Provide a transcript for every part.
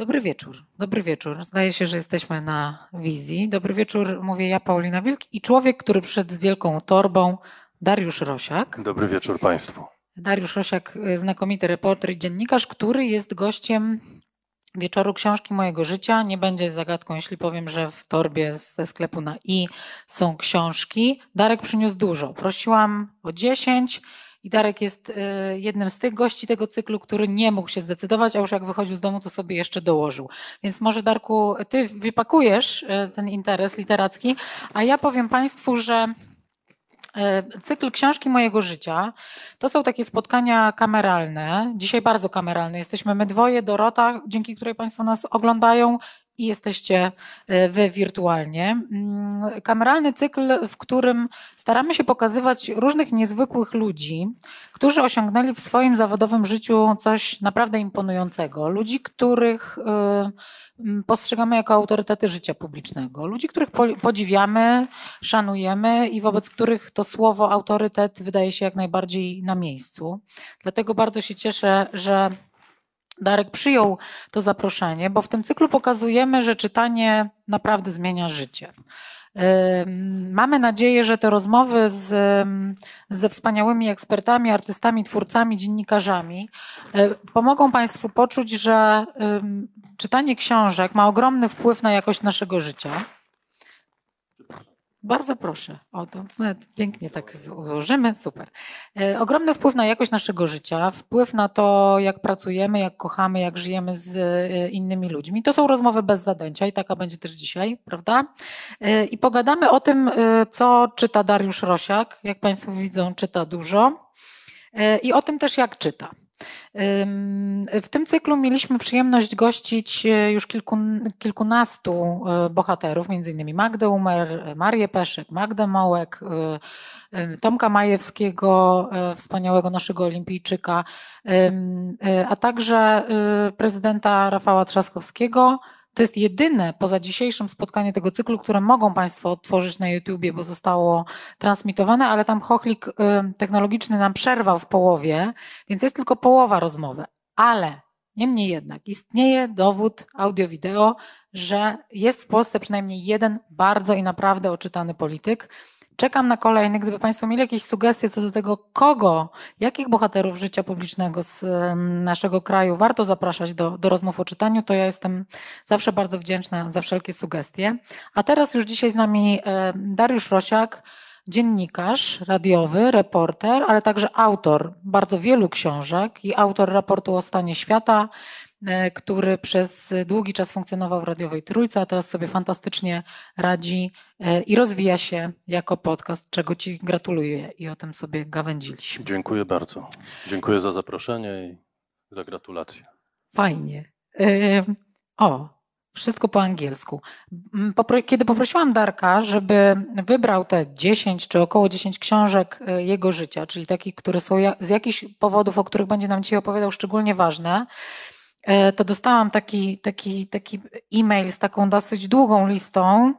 Dobry wieczór. Dobry wieczór. Zdaje się, że jesteśmy na wizji. Dobry wieczór, mówię ja, Paulina Wilk i człowiek, który przyszedł z wielką torbą, Dariusz Rosiak. Dobry wieczór Państwu. Dariusz Rosiak, y, znakomity reporter i dziennikarz, który jest gościem wieczoru książki mojego życia. Nie będzie zagadką, jeśli powiem, że w torbie ze sklepu na i są książki. Darek przyniósł dużo. Prosiłam o 10 i Darek jest y, jednym z tych gości tego cyklu, który nie mógł się zdecydować, a już jak wychodził z domu, to sobie jeszcze dołożył. Więc może Darku, ty wypakujesz y, ten interes literacki, a ja powiem Państwu, że y, Cykl książki mojego życia to są takie spotkania kameralne. Dzisiaj bardzo kameralne. Jesteśmy my dwoje, Dorota, dzięki której Państwo nas oglądają, i jesteście e, wy wirtualnie. Mm, kameralny cykl, w którym staramy się pokazywać różnych niezwykłych ludzi, którzy osiągnęli w swoim zawodowym życiu coś naprawdę imponującego. Ludzi, których e, postrzegamy jako autorytety życia publicznego. Ludzi, których podziwiamy, szanujemy i wobec których to słowo autorytet wydaje się jak najbardziej na miejscu. Dlatego bardzo się cieszę, że Darek przyjął to zaproszenie, bo w tym cyklu pokazujemy, że czytanie naprawdę zmienia życie. Mamy nadzieję, że te rozmowy z, ze wspaniałymi ekspertami, artystami, twórcami, dziennikarzami e, pomogą Państwu poczuć, że czytanie książek ma ogromny wpływ na jakość naszego życia bardzo proszę o to. Pięknie tak złożymy, super. E, ogromny wpływ na jakość naszego życia, wpływ na to, jak pracujemy, jak kochamy, jak żyjemy z e, innymi ludźmi. To są rozmowy bez zadęcia i taka będzie też dzisiaj, prawda? E, I pogadamy o tym, co czyta Dariusz Rosiak. Jak Państwo widzą, czyta dużo. I o tym też, jak czyta. W tym cyklu mieliśmy przyjemność gościć e, już kilku, kilkunastu e, bohaterów, innymi Magdę Umer, Marię Peszek, Magdę Mołek, e, Tomka Majewskiego, wspaniałego naszego olimpijczyka, a także prezydenta Rafała Trzaskowskiego, to jest jedyne poza dzisiejszym spotkanie tego cyklu, które mogą Państwo otworzyć na YouTubie, bo zostało transmitowane, ale tam chochlik y, technologiczny nam przerwał w połowie, więc jest tylko połowa rozmowy. Ale niemniej jednak istnieje dowód audio-wideo, że jest w Polsce przynajmniej jeden bardzo i naprawdę oczytany polityk, Czekam na kolejny. Gdyby Państwo mieli jakieś sugestie co do tego, kogo, jakich bohaterów życia publicznego z naszego kraju warto zapraszać do, do rozmów o czytaniu, to ja jestem zawsze bardzo wdzięczna za wszelkie sugestie. A teraz już dzisiaj z nami Dariusz Rosiak, dziennikarz radiowy, reporter, ale także autor bardzo wielu książek i autor raportu o stanie świata, E, który przez długi czas funkcjonował w radiowej Trójce, a teraz sobie fantastycznie radzi e, i rozwija się jako podcast, czego Ci gratuluję i o tym sobie gawędziliśmy. Dziękuję bardzo. Dziękuję za zaproszenie i za gratulacje. Fajnie. E, o, wszystko po angielsku. Kiedy poprosiłam Darka, żeby wybrał te 10 czy około 10 książek jego życia, czyli takich, które są z jakichś powodów, o których będzie nam dzisiaj opowiadał, szczególnie ważne, E, to dostałam taki, taki, taki e-mail z taką dosyć długą listą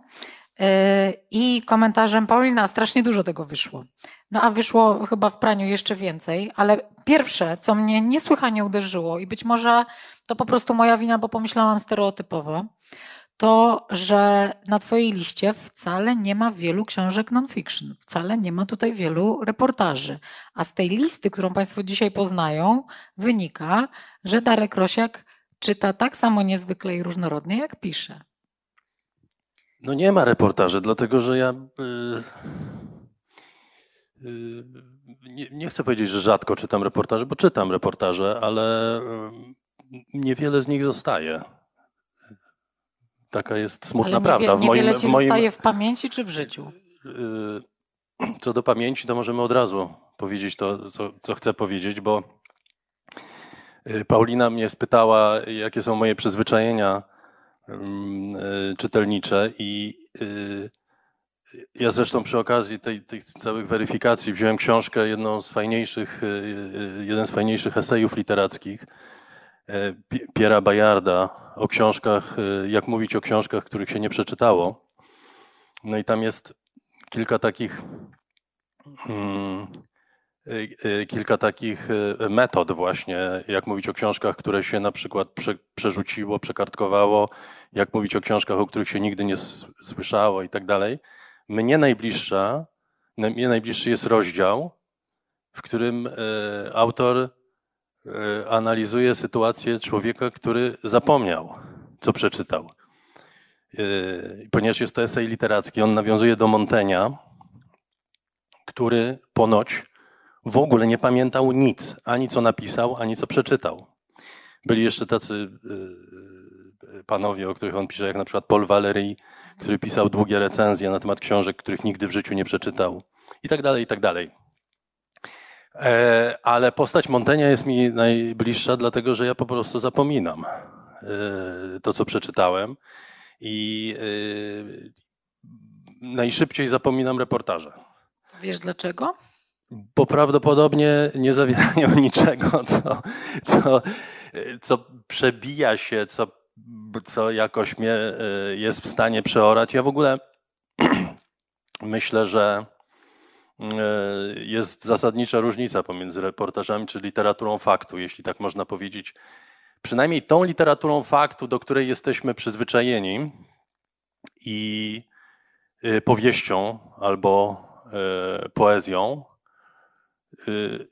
e, i komentarzem Paulina, strasznie dużo tego wyszło. No a wyszło chyba w praniu jeszcze więcej, ale pierwsze, co mnie niesłychanie uderzyło i być może to po prostu moja wina, bo pomyślałam stereotypowo, to, że na Twojej liście wcale nie ma wielu książek non-fiction, wcale nie ma tutaj wielu reportaży. A z tej listy, którą Państwo dzisiaj poznają, wynika, że Darek Rosiak czyta tak samo niezwykle i różnorodnie, jak pisze. No nie ma reportaży, dlatego że ja. Yy, yy, nie, nie, chcę powiedzieć, że rzadko czytam reportaże, bo czytam reportaże, ale yy, niewiele z nich zostaje. Taka jest smutna Ale prawda. W niewiele moim, ci moim, zostaje w pamięci czy w życiu? Yy, co do pamięci, to możemy od razu powiedzieć to, co, co chcę powiedzieć, bo Paulina mnie spytała, jakie są moje przyzwyczajenia mm, czytelnicze i ja zresztą przy okazji tej, tych całych weryfikacji wziąłem książkę, jedną z fajniejszych, jeden z fajniejszych esejów literackich Piera Bajarda o książkach, jak mówić o książkach, których się nie przeczytało. No i tam jest kilka takich hmm, kilka takich e, metod właśnie, jak mówić o książkach, które się na przykład prze, przerzuciło, przekartkowało, jak mówić o książkach, o których się nigdy nie słyszało i tak dalej. Mnie najbliższa, mnie najbliższy jest rozdział, w którym e, autor analizuje sytuację człowieka, który zapomniał, co przeczytał. Ponieważ jest to esej literacki, on nawiązuje do Montaign'a, który ponoć w ogóle nie pamiętał nic, ani co napisał, ani co przeczytał. Byli jeszcze tacy y, panowie, o których on pisze, jak na przykład Paul Valéry, który pisał długie recenzje na temat książek, których nigdy w życiu nie przeczytał, i tak dalej, i tak dalej. E, ale postać Montaigne jest mi najbliższa, dlatego że ja po prostu zapominam e, to, co przeczytałem i e, najszybciej zapominam reportaże. Wiesz dlaczego? bo prawdopodobnie nie zawierają niczego, co, co, co przebija się, co, co jakoś mnie jest w stanie przeorać. Ja w ogóle myślę, że jest zasadnicza różnica pomiędzy reportażami czy literaturą faktu, jeśli tak można powiedzieć. Przynajmniej tą literaturą faktu, do której jesteśmy przyzwyczajeni i e, powieścią albo poezją, Y,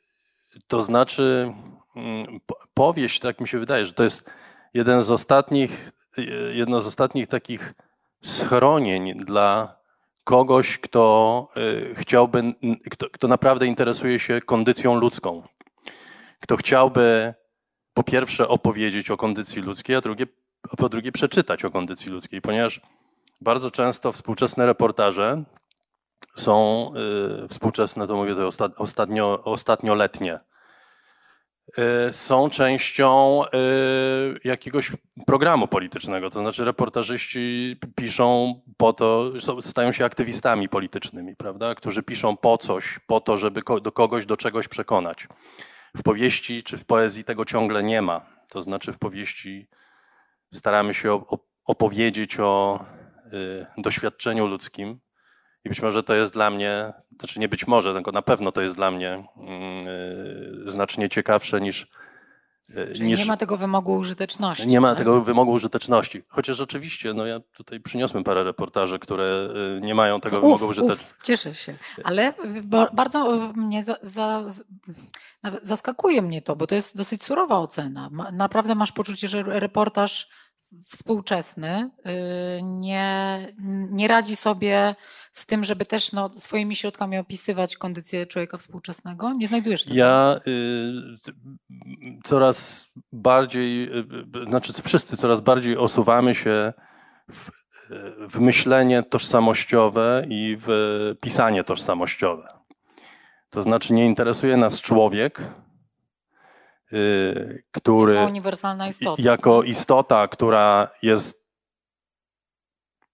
to znaczy, mm, powieść, tak mi się wydaje, że to jest jeden z ostatnich, jedno z ostatnich takich schronień dla kogoś, kto y, chciałby, kto, kto naprawdę interesuje się kondycją ludzką. Kto chciałby po pierwsze opowiedzieć o kondycji ludzkiej, a drugie, po drugie przeczytać o kondycji ludzkiej, ponieważ bardzo często współczesne reportaże są y, współczesne, to mówię to ostatnio, ostatnioletnie, są częścią y, jakiegoś programu politycznego. To znaczy, reportażyści piszą po to, stają się aktywistami politycznymi, prawda? Którzy piszą po coś, po to, żeby do kogoś do czegoś przekonać. W powieści czy w poezji tego ciągle nie ma. To znaczy, w powieści staramy się opowiedzieć o doświadczeniu ludzkim, i być może to jest dla mnie, znaczy nie być może, tylko na pewno to jest dla mnie yy, znacznie ciekawsze niż. Yy, Czyli niż, nie ma tego wymogu użyteczności. Nie ma tak? tego wymogu użyteczności. Chociaż oczywiście, no ja tutaj przyniosłem parę reportaży, które yy, nie mają tego to wymogu użyteczności. Cieszę się, ale bardzo mnie za, za, zaskakuje mnie to, bo to jest dosyć surowa ocena. Naprawdę masz poczucie, że reportaż współczesny y, nie, nie radzi sobie z tym, żeby też no, swoimi środkami opisywać kondycję człowieka współczesnego? Nie znajdujesz tego? Ja y, coraz bardziej, y, y, znaczy wszyscy coraz bardziej osuwamy się w, w myślenie tożsamościowe i w pisanie tożsamościowe. To znaczy nie interesuje nas człowiek, który. Jako uniwersalna istota. Jako istota, która jest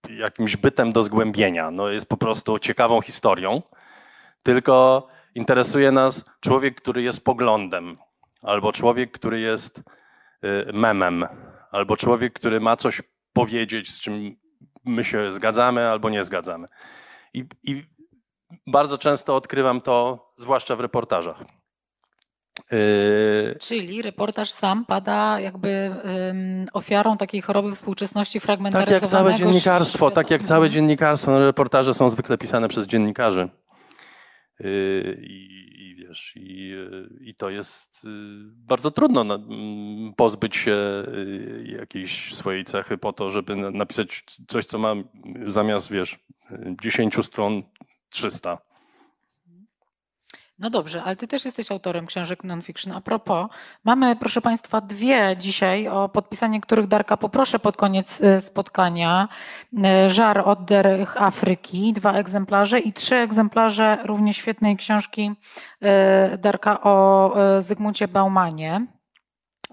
jakimś bytem do zgłębienia, no jest po prostu ciekawą historią, tylko interesuje nas człowiek, który jest poglądem, albo człowiek, który jest y, memem, albo człowiek, który ma coś powiedzieć, z czym my się zgadzamy albo nie zgadzamy. I, i bardzo często odkrywam to, zwłaszcza w reportażach. Yy, Czyli reportaż sam pada jakby um, ofiarą takiej choroby współczesności fragmentaryzowanego Tak jak całe dziennikarstwo, tak jak całe dziennikarstwo. No, reportaże są zwykle pisane przez dziennikarzy. Yy, I, wiesz, i, i, to jest yy, bardzo trudno na, mm, pozbyć się jakiejś swojej cechy po to, żeby napisać coś, co ma zamiast, wiesz, 10 stron 300. No dobrze, ale ty też jesteś autorem książek non-fiction. A propos, mamy, proszę Państwa, dwie dzisiaj, o podpisanie których Darka poproszę pod koniec y, spotkania. Y, Żar odderych Afryki, dwa egzemplarze i trzy egzemplarze równie świetnej książki y, Darka o Zygmuncie Baumanie.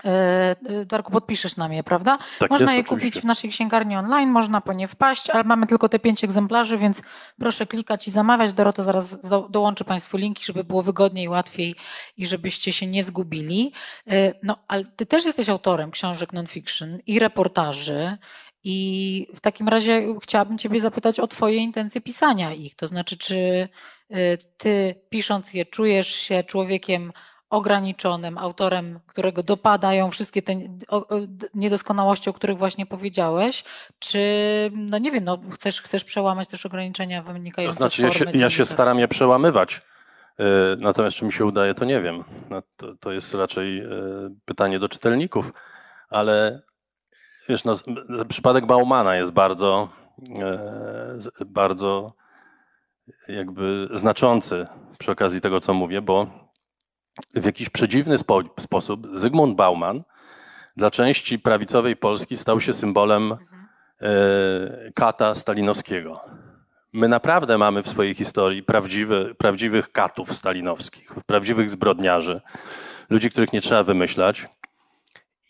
E, e, Darku, podpiszesz nam je, prawda? Tak można jest, je kupić oczywiście. w naszej księgarni online, można po nie wpaść, ale mamy tylko te pięć egzemplarzy, więc proszę klikać i zamawiać. Dorota zaraz do, dołączy Państwu linki, żeby było wygodniej, łatwiej i żebyście się nie zgubili. E, No, ale Ty też jesteś autorem książek non-fiction i reportaży. I w takim razie chciałabym Ciebie zapytać o Twoje intencje pisania ich. To znaczy, czy Ty pisząc je czujesz się człowiekiem ograniczonym, autorem, którego dopadają wszystkie te niedoskonałości, o których właśnie powiedziałeś, czy, no nie wiem, no chcesz, chcesz przełamać też ograniczenia To wynikające znaczy, z ja formy się, ja się staram je przełamywać. Y, Natomiast czy mi się udaje, to nie wiem. No, to, to jest raczej y, pytanie do czytelników. Ale wiesz, no, z- przypadek Baumana jest bardzo, e, z- bardzo jakby znaczący przy okazji tego, co mówię, bo w jakiś przedziwny spo, sposób Zygmunt Bauman dla części prawicowej Polski stał się symbolem Mhm. e, kata stalinowskiego. My naprawdę mamy w swojej historii prawdziwy, prawdziwych katów stalinowskich, prawdziwych zbrodniarzy, ludzi, których nie trzeba wymyślać.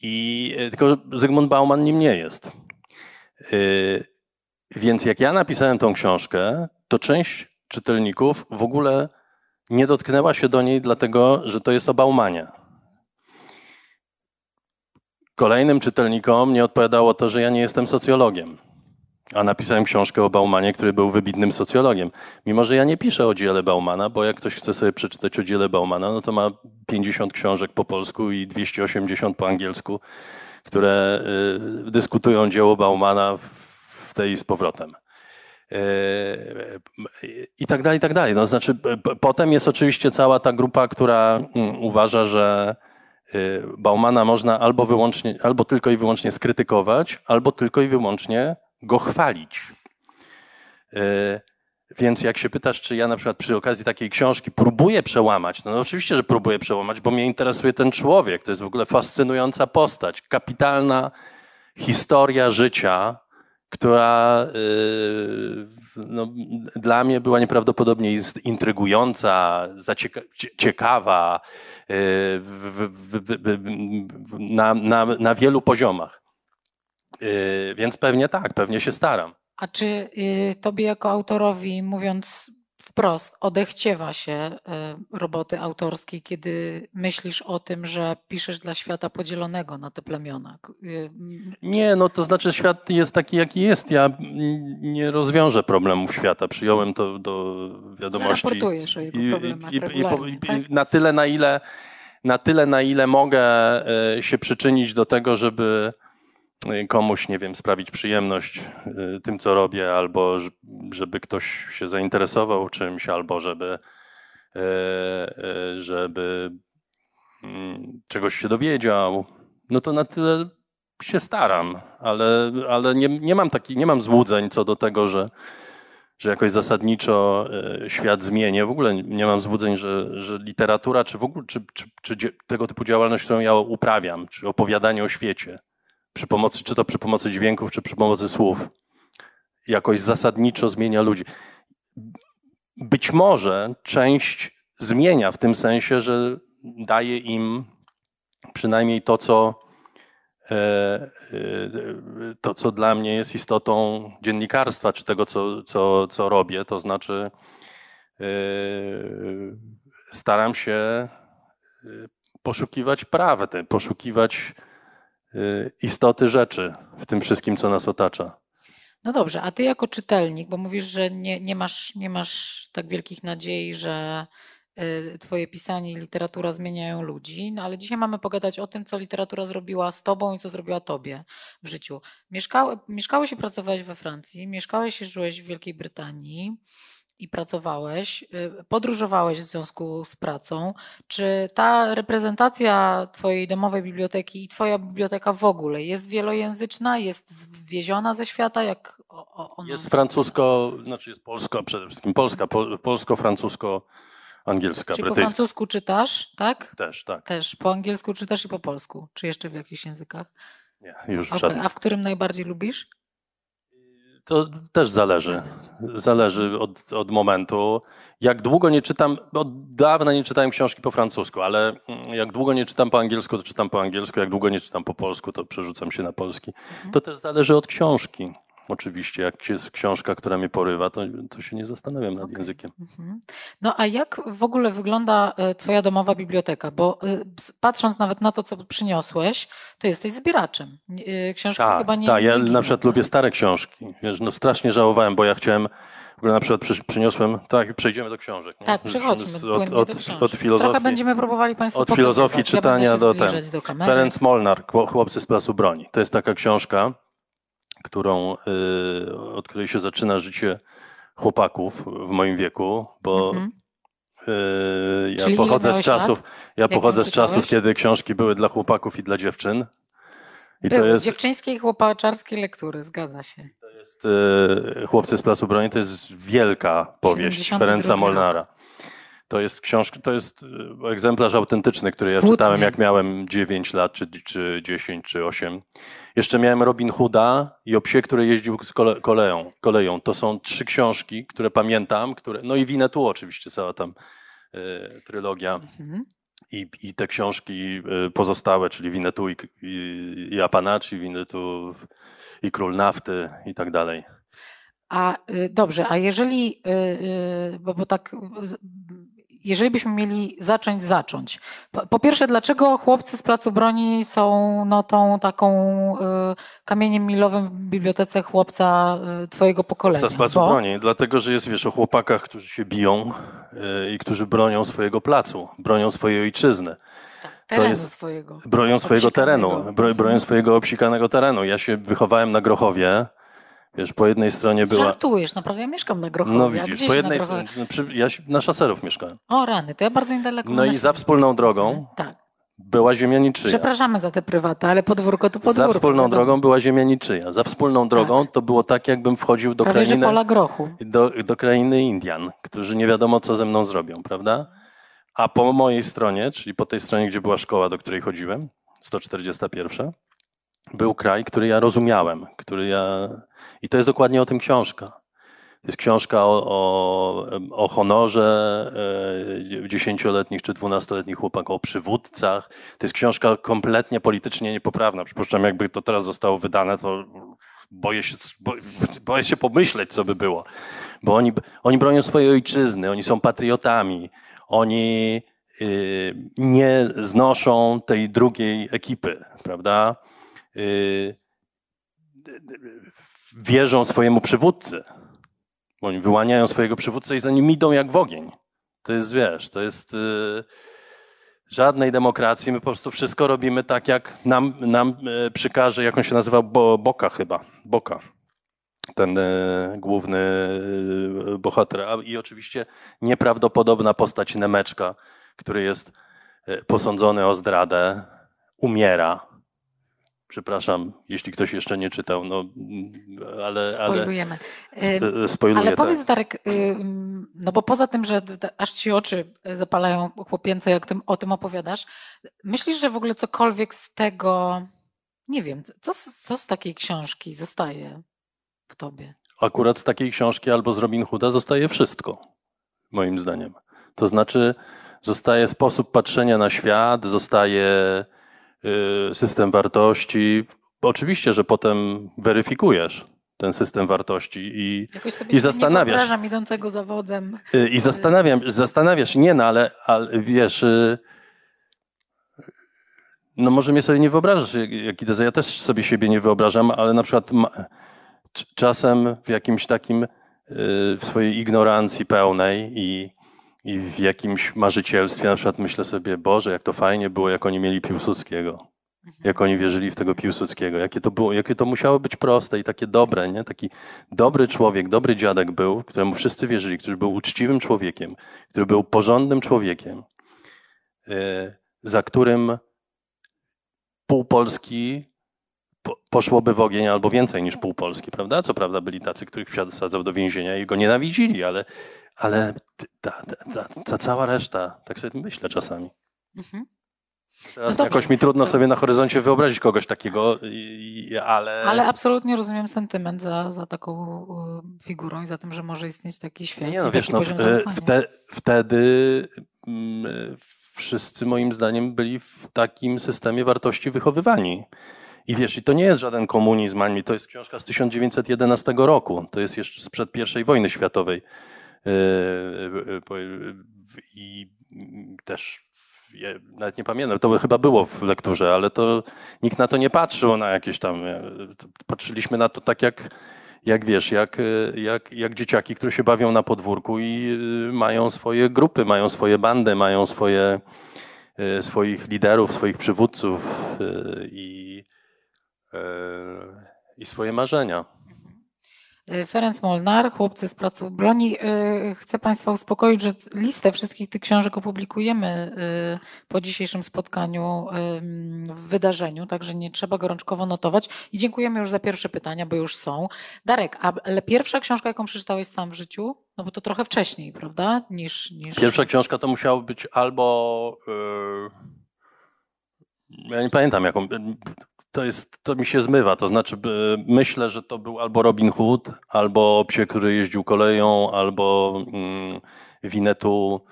I e, tylko Zygmunt Bauman nim nie jest. E, Więc jak ja napisałem tą książkę, to część czytelników w ogóle nie dotknęła się do niej, dlatego że to jest o Baumanie. Kolejnym czytelnikom nie odpowiadało to, że ja nie jestem socjologiem, a napisałem książkę o Baumanie, który był wybitnym socjologiem. Mimo, że ja nie piszę o dziele Baumana, bo jak ktoś chce sobie przeczytać o dziele Baumana, no to ma 50 książek po polsku i 280 po angielsku, które y, dyskutują dzieło Baumana w tej z powrotem. I tak dalej, i tak dalej. No, znaczy, potem jest oczywiście cała ta grupa, która mm, uważa, że y, Baumana można albo wyłącznie, albo tylko i wyłącznie skrytykować, albo tylko i wyłącznie go chwalić. Y, Więc jak się pytasz, czy ja na przykład przy okazji takiej książki próbuję przełamać, no, no oczywiście, że próbuję przełamać, bo mnie interesuje ten człowiek. To jest w ogóle fascynująca postać, kapitalna historia życia, która y, no, dla mnie była nieprawdopodobnie intrygująca, ciekawa y, w, w, w, na, na, na wielu poziomach. Y, Więc pewnie tak, pewnie się staram. A czy tobie jako autorowi, mówiąc wprost, odechciewa się y, roboty autorskiej, kiedy myślisz o tym, że piszesz dla świata podzielonego na te plemiona? M, Nie, no to znaczy świat jest taki, jaki jest. Ja nie rozwiążę problemów świata. Przyjąłem to do wiadomości. raportujesz o jego problemach i, i, i, tak? na tyle, na ile, na tyle, na ile mogę e, się przyczynić do tego, żeby e, komuś, nie wiem, sprawić przyjemność e, tym, co robię, albo żeby ktoś się zainteresował czymś, albo żeby, e, żeby mm, czegoś się dowiedział, no to na tyle się staram, ale, ale nie, nie, mam taki, nie mam złudzeń co do tego, że, że jakoś zasadniczo świat zmienię. W ogóle nie mam złudzeń, że, że literatura, czy w ogóle czy, czy, czy tego typu działalność, którą ja uprawiam, czy opowiadanie o świecie, przy pomocy, czy to przy pomocy dźwięków, czy przy pomocy słów, jakoś zasadniczo zmienia ludzi. Być może część zmienia w tym sensie, że daje im przynajmniej to, co e, e, to, co dla mnie jest istotą dziennikarstwa, czy tego, co, co, co robię, to znaczy e, staram się poszukiwać prawdy, poszukiwać istoty rzeczy w tym wszystkim, co nas otacza. No dobrze, a ty jako czytelnik, bo mówisz, że nie, nie, masz, nie masz tak wielkich nadziei, że y, twoje pisanie i literatura zmieniają ludzi, no ale dzisiaj mamy pogadać o tym, co literatura zrobiła z tobą i co zrobiła tobie w życiu. Mieszkałe, mieszkałeś i pracowałeś we Francji, mieszkałeś i żyłeś w Wielkiej Brytanii i pracowałeś, y, podróżowałeś w związku z pracą. Czy ta reprezentacja twojej domowej biblioteki i twoja biblioteka w ogóle jest wielojęzyczna, jest zwieziona ze świata? Jak ona... Jest francusko, znaczy jest polsko, przede wszystkim polska, pol, polsko-francusko-angielska, Czy po francusku czytasz, tak? też, tak. Też. Po angielsku czytasz i po polsku? Czy jeszcze w jakichś językach? Nie, już żadnych. A w którym najbardziej lubisz? To też zależy. Zależy od, od momentu. Jak długo nie czytam, od dawna nie czytałem książki po francusku, ale jak długo nie czytam po angielsku, to czytam po angielsku. Jak długo nie czytam po polsku, to przerzucam się na polski. To też zależy od książki. Oczywiście, jak jest książka, która mnie porywa, to, to się nie zastanawiam nad językiem. Mhm. No a jak w ogóle wygląda e, Twoja domowa biblioteka? Bo e, patrząc nawet na to, co przyniosłeś, to jesteś zbieraczem. E, książki Tak, chyba nie. tak, ja nie giną, na przykład tak? lubię stare książki. Wiesz, no strasznie żałowałem, bo ja chciałem, w ogóle na przykład przy, przyniosłem, tak, przejdziemy do książek. nie? Tak, przechodźmy płynnie od, do od, książek. od filozofii. Trochę będziemy próbowali Państwu od filozofii ja czytania się do ten. do kamery. Ferenc Molnar, Chło- Chłopcy z Placu Broni. To jest taka książka, którą, y, od której się zaczyna życie chłopaków w moim wieku, bo Mhm. y, ja Czyli pochodzę z czasów, ja ją pochodzę z czasów, kiedy książki były dla chłopaków i dla dziewczyn. I Były to jest, dziewczyńskie i chłopaczarskiej lektury, zgadza się. to jest y, Chłopcy z Placu Broni, to jest wielka powieść 72 Ferenca rok. Molnara. To jest książka, to jest egzemplarz autentyczny, który ja czytałem jak miałem 9 lat, czy, czy 10, czy 8. Jeszcze miałem Robin Hooda i o psie, który jeździł z kole, koleją, koleją. To są trzy książki, które pamiętam, które, no i Winnetu oczywiście, cała tam y, trylogia Mhm. i, i te książki y, pozostałe, czyli Winnetu i, i, i Apanaci, Winnetu i Król Nafty i tak dalej. A y, dobrze, a jeżeli, y, y, bo, bo tak, jeżeli byśmy mieli zacząć, zacząć. Po, po pierwsze, dlaczego chłopcy z Placu Broni są no, tą taką y, kamieniem milowym w bibliotece chłopca y, twojego pokolenia? Za placu Bo- broni, dlatego że jest wiesz o chłopakach, którzy się biją y, i którzy bronią swojego placu, bronią swojej ojczyzny, terenu jest- swojego. bronią swojego terenu, bro, bronią swojego obsikanego terenu. Ja się wychowałem na Grochowie, wiesz, po jednej stronie była... Żartujesz, naprawdę ja mieszkam na Grochowie. No widzisz, po jednej stronie, przy, ja na szaserów mieszkałem. O rany, to ja bardzo niedaleko. No i za wspólną drogą Tak. była ziemia niczyja. Przepraszamy za te prywaty, ale podwórko to podwórko. Za wspólną wiadomo. drogą była ziemia niczyja. Za wspólną drogą to było tak, jakbym wchodził do Prawie, krainy... pola grochu. do, do krainy Indian, którzy nie wiadomo, co ze mną zrobią, prawda? A po mojej stronie, czyli po tej stronie, gdzie była szkoła, do której chodziłem, 141, był kraj, który ja rozumiałem, który ja... I to jest dokładnie o tym książka. To jest książka o, o, o honorze e, dziesięcioletnich czy dwunastoletnich chłopaków, o przywódcach. To jest książka kompletnie politycznie niepoprawna. Przypuszczam, jakby to teraz zostało wydane, to boję się, bo, boję się pomyśleć, co by było. Bo oni, oni bronią swojej ojczyzny, oni są patriotami, oni y, nie znoszą tej drugiej ekipy, prawda? Y, wierzą swojemu przywódcy. Oni wyłaniają swojego przywódcę i za nim idą jak w ogień. To jest, wiesz, to jest y, żadnej demokracji. My po prostu wszystko robimy tak, jak nam, nam y, przykaże, jak on się nazywa, Bo, Boka chyba. Boka. Ten główny bohater. I oczywiście nieprawdopodobna postać Nemeczka, który jest posądzony o zdradę, umiera. Przepraszam, jeśli ktoś jeszcze nie czytał, no, ale, ale Spoilujemy. Y, spoiluję. Ale powiedz tak. Darek, no bo poza tym, że aż ci oczy zapalają chłopięce, jak tym, o tym opowiadasz, myślisz, że w ogóle cokolwiek z tego, nie wiem, co, z- co z takiej książki zostaje w tobie? Akurat z takiej książki albo z Robin Hooda zostaje wszystko, moim zdaniem. To znaczy, zostaje sposób patrzenia na świat, zostaje system wartości. Oczywiście, że potem weryfikujesz ten system wartości i, Jakoś sobie I zastanawiasz. nie idącego zawodem. y, i zastanawiam, zastanawiasz, nie no, ale, ale wiesz, y, no może mnie sobie nie wyobrażasz, jak- jest. Ja też sobie siebie nie wyobrażam, ale na przykład czasem w jakimś takim, y, w swojej ignorancji pełnej i, i w jakimś marzycielstwie na przykład myślę sobie, Boże, jak to fajnie było, jak oni mieli Piłsudskiego. Jak oni wierzyli w tego Piłsudskiego, jakie to było, jakie to musiało być proste i takie dobre, nie? Taki dobry człowiek, dobry dziadek był, któremu wszyscy wierzyli, który był uczciwym człowiekiem, który był porządnym człowiekiem, y, za którym pół Polski po- poszłoby w ogień albo więcej niż pół Polski, prawda? Co prawda byli tacy, których wsadzał do więzienia i go nienawidzili, ale, ale ta, ta, ta, cała reszta, tak sobie myślę czasami. Mhm. Teraz No jakoś mi trudno sobie na horyzoncie wyobrazić kogoś takiego, ale... Ale absolutnie rozumiem sentyment za, za taką figurą i za tym, że może istnieć taki świat Nie no, wiesz, no, wte, wtedy mm, wszyscy moim zdaniem byli w takim systemie wartości wychowywani. I wiesz, i to nie jest żaden komunizm, ani to jest książka z 1911 roku. To jest jeszcze sprzed I wojny światowej. Yy, yy, yy, I też ja nawet nie pamiętam, to chyba było w lekturze, ale to nikt na to nie patrzył na jakieś tam. e, Patrzyliśmy na to tak jak, jak wiesz, jak, e, jak, jak dzieciaki, które się bawią na podwórku i e, mają swoje grupy, mają swoje bandy, mają swoje, swoich liderów, swoich przywódców i, i swoje marzenia. Y, Ferenc Molnar, chłopcy z Placu Broni. y, Chcę Państwa uspokoić, że listę wszystkich tych książek opublikujemy po dzisiejszym spotkaniu w wydarzeniu, także nie trzeba gorączkowo notować. I dziękujemy już za pierwsze pytania, bo już są. Darek, a ale pierwsza książka, jaką przeczytałeś sam w życiu? No bo to trochę wcześniej, prawda? Niż, niż... Pierwsza książka to musiało być albo. e, Ja nie pamiętam jaką. To, jest, to mi się zmywa. To znaczy, myślę, że to był albo Robin Hood, albo psie, który jeździł koleją, albo mm, Winetu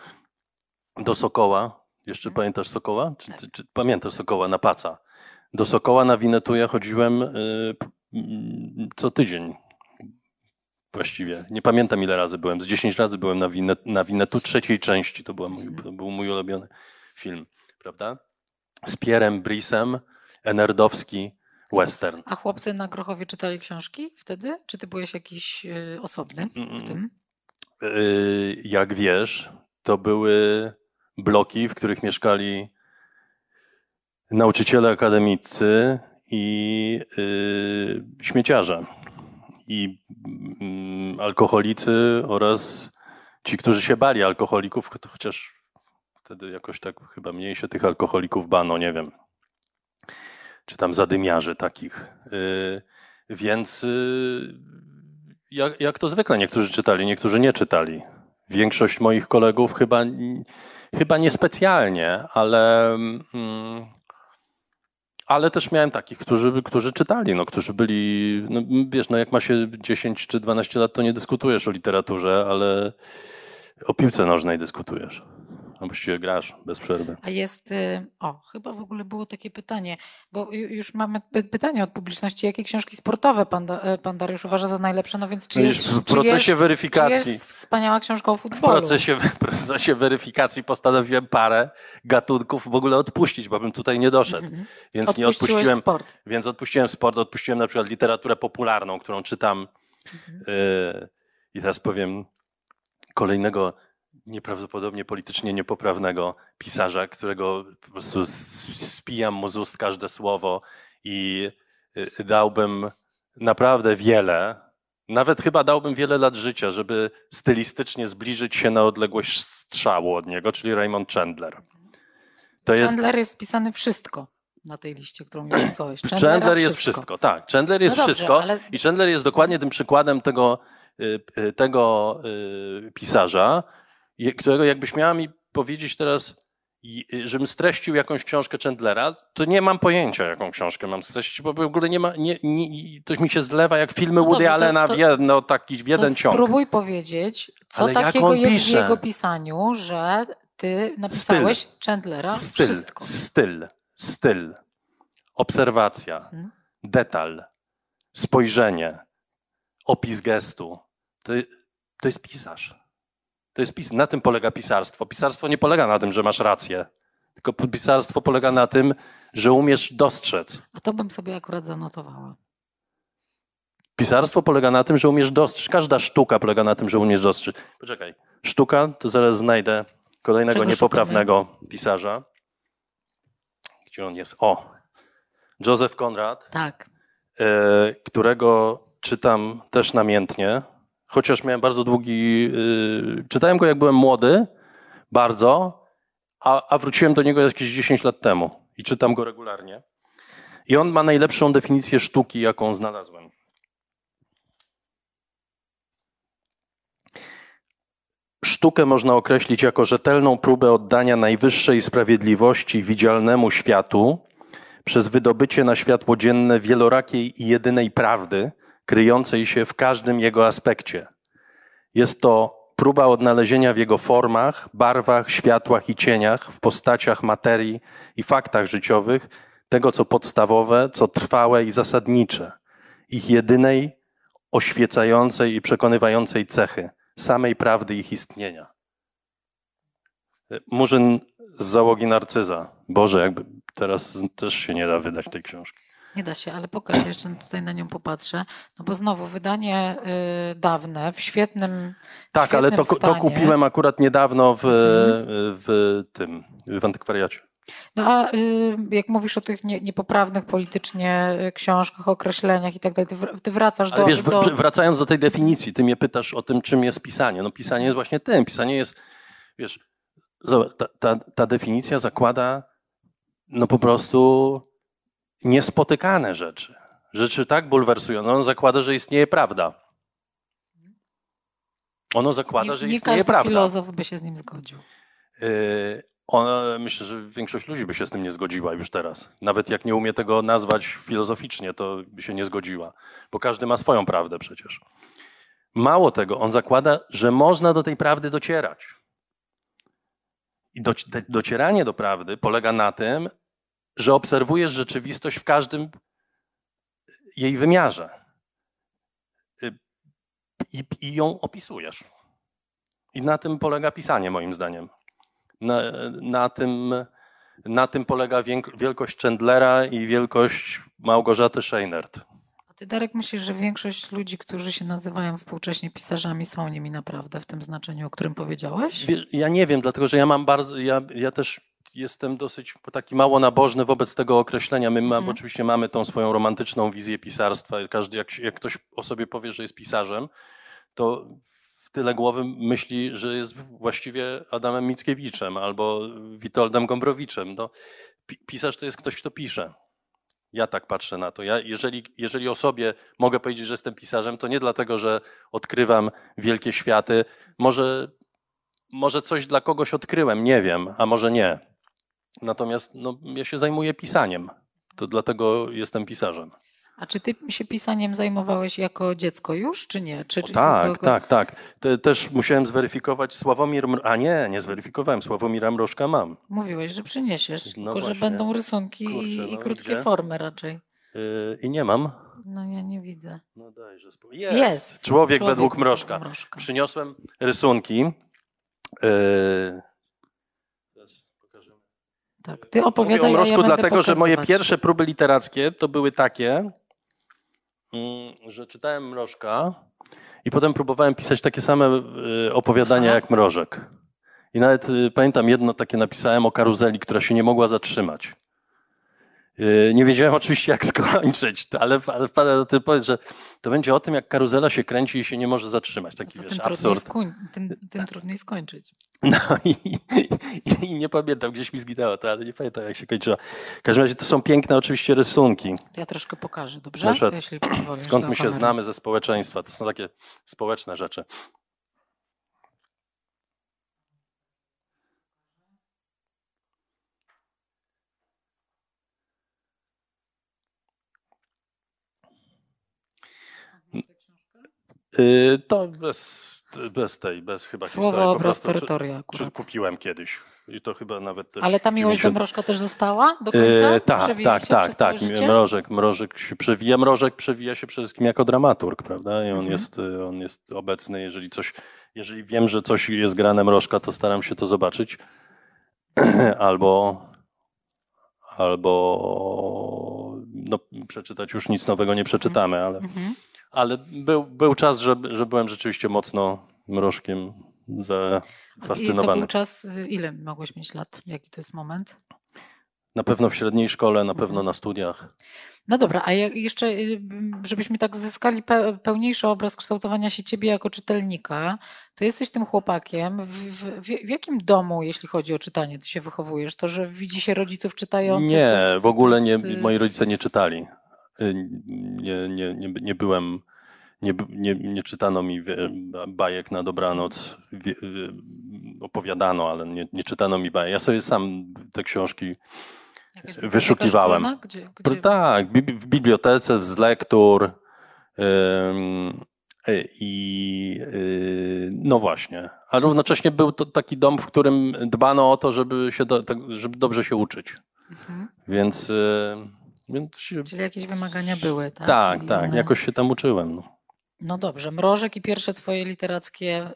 do Sokoła. Jeszcze Mhm. pamiętasz Sokoła? Czy, czy, czy pamiętasz Sokoła na paca? Do Sokoła na Winetu ja chodziłem p- mm, co tydzień. Właściwie. Nie pamiętam ile razy byłem. Z 10 razy byłem na, Winet, na Winetu trzeciej części. To, była mój, to był mój ulubiony film, prawda? Z Pierrem Brisem, Enerdowski, western. A chłopcy na Grochowie czytali książki wtedy? Czy ty byłeś jakiś y, osobny w tym? Yy, Jak wiesz, to były bloki, w których mieszkali nauczyciele akademicy i yy, śmieciarze. I mm, alkoholicy oraz ci, którzy się bali alkoholików, to chociaż wtedy jakoś tak chyba mniej się tych alkoholików bano, nie wiem. Czy tam zadymiarzy takich. Yy, Więc yy, jak, jak to zwykle, niektórzy czytali, niektórzy nie czytali. Większość moich kolegów chyba, chyba niespecjalnie, ale, mm, ale też miałem takich, którzy, którzy czytali, no, którzy byli, no, wiesz, no, jak ma się 10 czy 12 lat, to nie dyskutujesz o literaturze, ale o piłce nożnej dyskutujesz. A właściwie grasz bez przerwy. A jest, y, o, chyba w ogóle było takie pytanie, bo ju- już mamy py- pytanie od publiczności, jakie książki sportowe pan, e, pan Dariusz uważa za najlepsze? No więc czy No jest, w czy procesie jest, czy weryfikacji. jest wspaniała książka o W futbolu? procesie, w procesie weryfikacji postanowiłem parę gatunków w ogóle odpuścić, bo bym tutaj nie doszedł. Mhm. Więc nie odpuściłem, sport. więc odpuściłem sport, odpuściłem na przykład literaturę popularną, którą czytam. Mhm. Yy, I teraz powiem kolejnego nieprawdopodobnie politycznie niepoprawnego pisarza, którego po prostu spijam mu z ust każde słowo i yy, dałbym naprawdę wiele, nawet chyba dałbym wiele lat życia, żeby stylistycznie zbliżyć się na odległość strzału od niego, czyli Raymond Chandler. To jest Chandler jest wpisany wszystko na tej liście, którą mi wysłałeś. Chandlera Chandler jest wszystko, tak. Chandler jest No dobrze, wszystko ale- i Chandler jest dokładnie tym przykładem tego, y, y, tego y, pisarza, którego jakbyś miała mi powiedzieć teraz, żebym streścił jakąś książkę Chandlera, to nie mam pojęcia, jaką książkę mam streścić, bo w ogóle nie ma, nie, nie, to mi się zlewa jak filmy No Woody dobrze, Allena to- w jedno, taki w jeden to ciąg. spróbuj powiedzieć, co Ale takiego jest pisze? w jego pisaniu, że ty napisałeś Chandlera Styl, wszystko. styl, styl, obserwacja, Mhm. detal, spojrzenie, opis gestu. To, to jest pisarz. To jest pis. Na tym polega pisarstwo. Pisarstwo nie polega na tym, że masz rację, tylko pisarstwo polega na tym, że umiesz dostrzec. A to bym sobie akurat zanotowała. Pisarstwo polega na tym, że umiesz dostrzec. Każda sztuka polega na tym, że umiesz dostrzec. Poczekaj. Sztuka, to zaraz znajdę kolejnego Czego niepoprawnego pisarza. Gdzie on jest? O, Joseph Conrad, Tak. e, którego czytam też namiętnie, chociaż miałem bardzo długi. e, Czytałem go jak byłem młody, bardzo, a, a wróciłem do niego jakieś 10 lat temu i czytam go regularnie. I on ma najlepszą definicję sztuki, jaką znalazłem. Sz- Sztukę można określić jako rzetelną próbę oddania najwyższej sprawiedliwości widzialnemu światu przez wydobycie na światło dzienne wielorakiej i jedynej prawdy, kryjącej się w każdym jego aspekcie. Jest to próba odnalezienia w jego formach, barwach, światłach i cieniach, w postaciach materii i faktach życiowych tego, co podstawowe, co trwałe i zasadnicze, ich jedynej, oświecającej i przekonywającej cechy, samej prawdy ich istnienia. Murzyn z załogi Narcyza. Boże, jakby teraz też się nie da wydać tej książki. Nie da się, ale pokaż, jeszcze tutaj na nią popatrzę. No bo znowu wydanie y, dawne, w świetnym Tak, świetnym ale to, to kupiłem akurat niedawno w, Mhm. w tym, w antykwariacie. No a y, jak mówisz o tych nie, niepoprawnych politycznie y, książkach, określeniach i tak dalej, ty wr- ty wracasz Ale do... wiesz, do... wr- wracając do tej definicji, ty mnie pytasz o tym, czym jest pisanie. No pisanie jest właśnie tym. Pisanie jest, wiesz, ta, ta, ta definicja zakłada no po prostu niespotykane rzeczy. Rzeczy tak bulwersujące. Ono zakłada, że istnieje prawda. Ono zakłada, nie, że nie istnieje prawda. filozof by się z nim zgodził. Yy, myślę, że większość ludzi by się z tym nie zgodziła już teraz. Nawet jak nie umie tego nazwać filozoficznie, to by się nie zgodziła, bo każdy ma swoją prawdę przecież. Mało tego, on zakłada, że można do tej prawdy docierać. I docieranie do prawdy polega na tym, że obserwujesz rzeczywistość w każdym jej wymiarze. Y, I, i ją opisujesz. I na tym polega pisanie, moim zdaniem. Na, na, tym, na tym polega wielkość Chandlera i wielkość Małgorzaty Scheinert. A ty, Darek, myślisz, że większość ludzi, którzy się nazywają współcześnie pisarzami, są nimi naprawdę w tym znaczeniu, o którym powiedziałeś? Wie- Ja nie wiem, dlatego że ja mam bardzo, ja, ja też jestem dosyć taki mało nabożny wobec tego określenia. My ma, Mhm. oczywiście mamy tą swoją romantyczną wizję pisarstwa. Każdy, jak, jak ktoś o sobie powie, że jest pisarzem, to w tyle głowy myśli, że jest właściwie Adamem Mickiewiczem albo Witoldem Gombrowiczem. No, pi- pisarz to jest ktoś, kto pisze. Ja tak patrzę na to. Ja, jeżeli, jeżeli o sobie mogę powiedzieć, że jestem pisarzem, to nie dlatego, że odkrywam wielkie światy. Może, może coś dla kogoś odkryłem, nie wiem, a może nie. Natomiast no, ja się zajmuję pisaniem. To dlatego jestem pisarzem. A czy ty się pisaniem zajmowałeś jako dziecko już, czy nie? Czy, O, tak, tylko- tak, tak. Te, też musiałem zweryfikować Sławomir. A nie, nie zweryfikowałem. Sławomira Mrożka mam. Mówiłeś, że przyniesiesz, No tylko że właśnie. będą rysunki Kurczę, i, i no, krótkie gdzie? formy raczej. Yy, I nie mam. No ja nie widzę. No dajże. Jest. Jest. Człowiek, według Mrożka. Mrożka. Przyniosłem rysunki. Yy. Tak, ty Mówię opowiadaj, o a ja Mrożku, będę dlatego że moje pokazywać. pierwsze próby literackie to były takie, mm, że czytałem Mrożka i potem próbowałem pisać takie same y, opowiadania Aha. jak Mrożek. I nawet y, pamiętam jedno takie napisałem o karuzeli, która się nie mogła zatrzymać. Y, Nie wiedziałem oczywiście jak skończyć, ale, ale pan ty powiedz, że to będzie o tym, jak karuzela się kręci i się nie może zatrzymać. Taki No wiesz, tym, trudniej absurd. skoń, tym, tym trudniej skończyć. No i, i, i nie pamiętam, gdzieś mi zginęło to, ale nie pamiętam jak się kończyło. W każdym razie to są piękne oczywiście rysunki. To ja troszkę pokażę, dobrze? Przykład, Jeśli. Skąd my się kamery. znamy ze społeczeństwa? To są takie społeczne rzeczy. To bez, bez tej, bez chyba historii. Słowo, po obraz, czy- terytoria Czy akurat. kupiłem kiedyś. I to chyba nawet też. Ale ta miłość do 90 mrożka też została do końca? E, tak, Przewija tak, się tak, tak. życie? Mrożek, mrożek się przewija. Mrożek przewija się przede wszystkim jako dramaturg, prawda? I on, Mhm. jest, y, on jest obecny. Jeżeli coś, jeżeli wiem, że coś jest grane mrożka, to staram się to zobaczyć. albo albo no, przeczytać już nic nowego nie przeczytamy, ale, Mhm. Ale był, był czas, że, że byłem rzeczywiście mocno mrożkiem I to zafascynowany. był czas, ile mogłeś mieć lat? Jaki to jest moment? Na pewno w średniej szkole, na pewno Mhm. na studiach. No dobra, a jeszcze, y, żebyśmy tak zyskali pe- pełniejszy obraz kształtowania się ciebie jako czytelnika, to jesteś tym chłopakiem. W, w, w jakim domu, jeśli chodzi o czytanie, ty się wychowujesz? To, że widzi się rodziców czytających? to Nie, jest- w ogóle to nie, y, moi rodzice nie czytali. Y, Nie, nie, nie, nie byłem, nie, nie, nie czytano mi bajek na dobranoc, opowiadano, ale nie, nie czytano mi bajek. Ja sobie sam te książki Jakaś wyszukiwałem. Gdzie, gdzie... Tak, w bibliotece, z lektur. I no właśnie, a równocześnie był to taki dom, w którym dbano o to, żeby, się do, tak, żeby dobrze się uczyć. Mhm. Więc, więc. Czyli jakieś wymagania były, tak? Tak, I tak, one... jakoś się tam uczyłem. No. No dobrze, Mrożek i pierwsze twoje literackie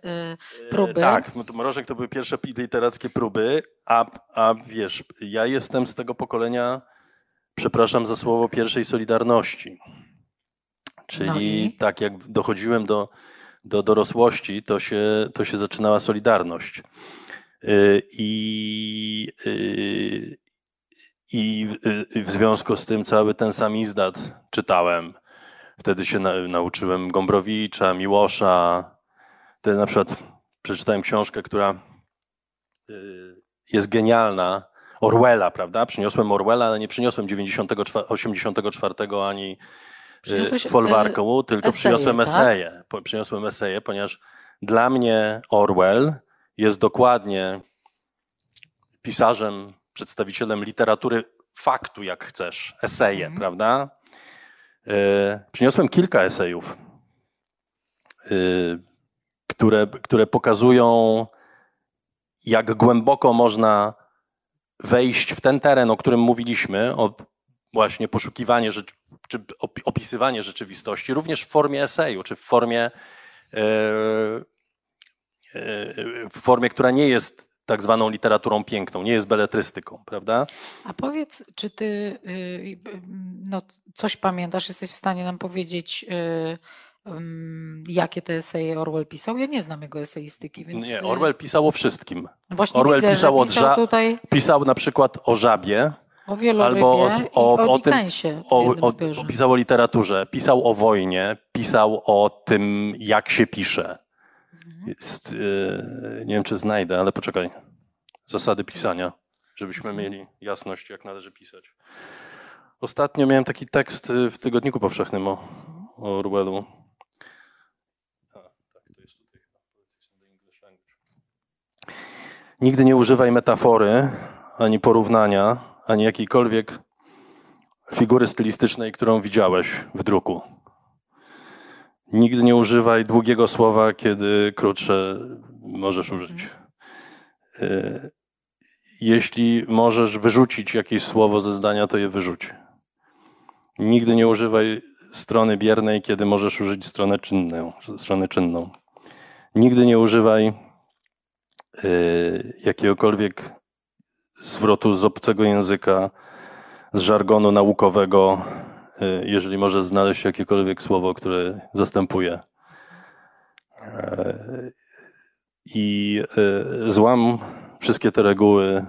y, próby. Tak, Mrożek to były pierwsze literackie próby, a, a wiesz, ja jestem z tego pokolenia, przepraszam za słowo, pierwszej Solidarności. Czyli no tak jak dochodziłem do, do dorosłości, to się, to się zaczynała Solidarność. Y, I, y, i w związku z tym cały ten samizdat czytałem Wtedy się na, nauczyłem Gombrowicza, Miłosza. Wtedy na przykład przeczytałem książkę, która y, jest genialna. Orwella, prawda? Przyniosłem Orwella, ale nie przyniosłem 94, 84 ani y, folwarką, e, tylko eseje, przyniosłem tak? eseje. Przyniosłem eseje, ponieważ dla mnie Orwell jest dokładnie pisarzem, przedstawicielem literatury faktu, jak chcesz, eseje, mm. prawda? E, przyniosłem kilka esejów, e, które, które pokazują, jak głęboko można wejść w ten teren, o którym mówiliśmy, o właśnie poszukiwanie czy opisywanie rzeczywistości, również w formie eseju, czy w formie, e, w formie, która nie jest tak zwaną literaturą piękną, nie jest beletrystyką, prawda? A powiedz, czy ty y, no, coś pamiętasz, jesteś w stanie nam powiedzieć, y, jakie te eseje Orwell pisał? Ja nie znam jego eseistyki, więc... Nie, Orwell pisał o wszystkim. Właśnie Orwell widzę, pisał, o pisał, tutaj... pisał na przykład o żabie, o albo o, o, o, o tym, o, o, pisał o literaturze, pisał o wojnie, pisał o tym, jak się pisze. Jest, e, nie wiem, czy znajdę, ale poczekaj. Zasady pisania, żebyśmy mhm. mieli jasność, jak należy pisać. Ostatnio miałem taki tekst w Tygodniku Powszechnym o, o Orwellu. Tak, Nigdy nie używaj metafory, ani porównania, ani jakiejkolwiek figury stylistycznej, którą widziałeś w druku. Nigdy nie używaj długiego słowa, kiedy krótsze możesz użyć. E, jeśli możesz wyrzucić jakieś słowo ze zdania, to je wyrzuć. Nigdy nie używaj strony biernej, kiedy możesz użyć stronę czynną. Stronę czynną. Nigdy nie używaj e, jakiegokolwiek zwrotu z obcego języka, z żargonu naukowego, jeżeli może znaleźć jakiekolwiek słowo, które zastępuje. E, I e, złam wszystkie te reguły,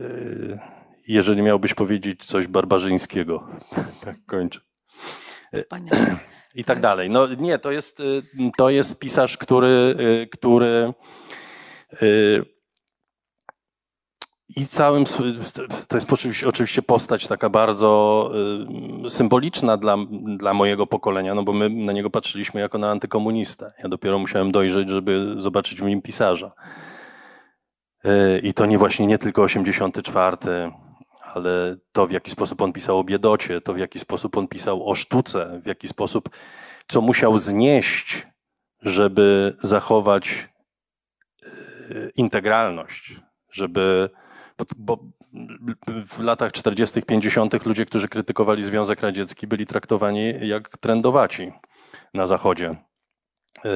e, jeżeli miałbyś powiedzieć coś barbarzyńskiego. Tak kończę. Wspaniale. I tak dalej. No nie, to jest, to jest pisarz, który, który i całym, to jest oczywiście, postać taka bardzo y, symboliczna dla, dla mojego pokolenia, no bo my na niego patrzyliśmy jako na antykomunistę. Ja dopiero musiałem dojrzeć, żeby zobaczyć w nim pisarza. Y, I to nie właśnie nie tylko 84, ale to w jaki sposób on pisał o biedocie, to w jaki sposób on pisał o sztuce, w jaki sposób, co musiał znieść, żeby zachować y, integralność, żeby bo, bo w latach 40., 50. ludzie, którzy krytykowali Związek Radziecki, byli traktowani jak trendowaci na Zachodzie. E,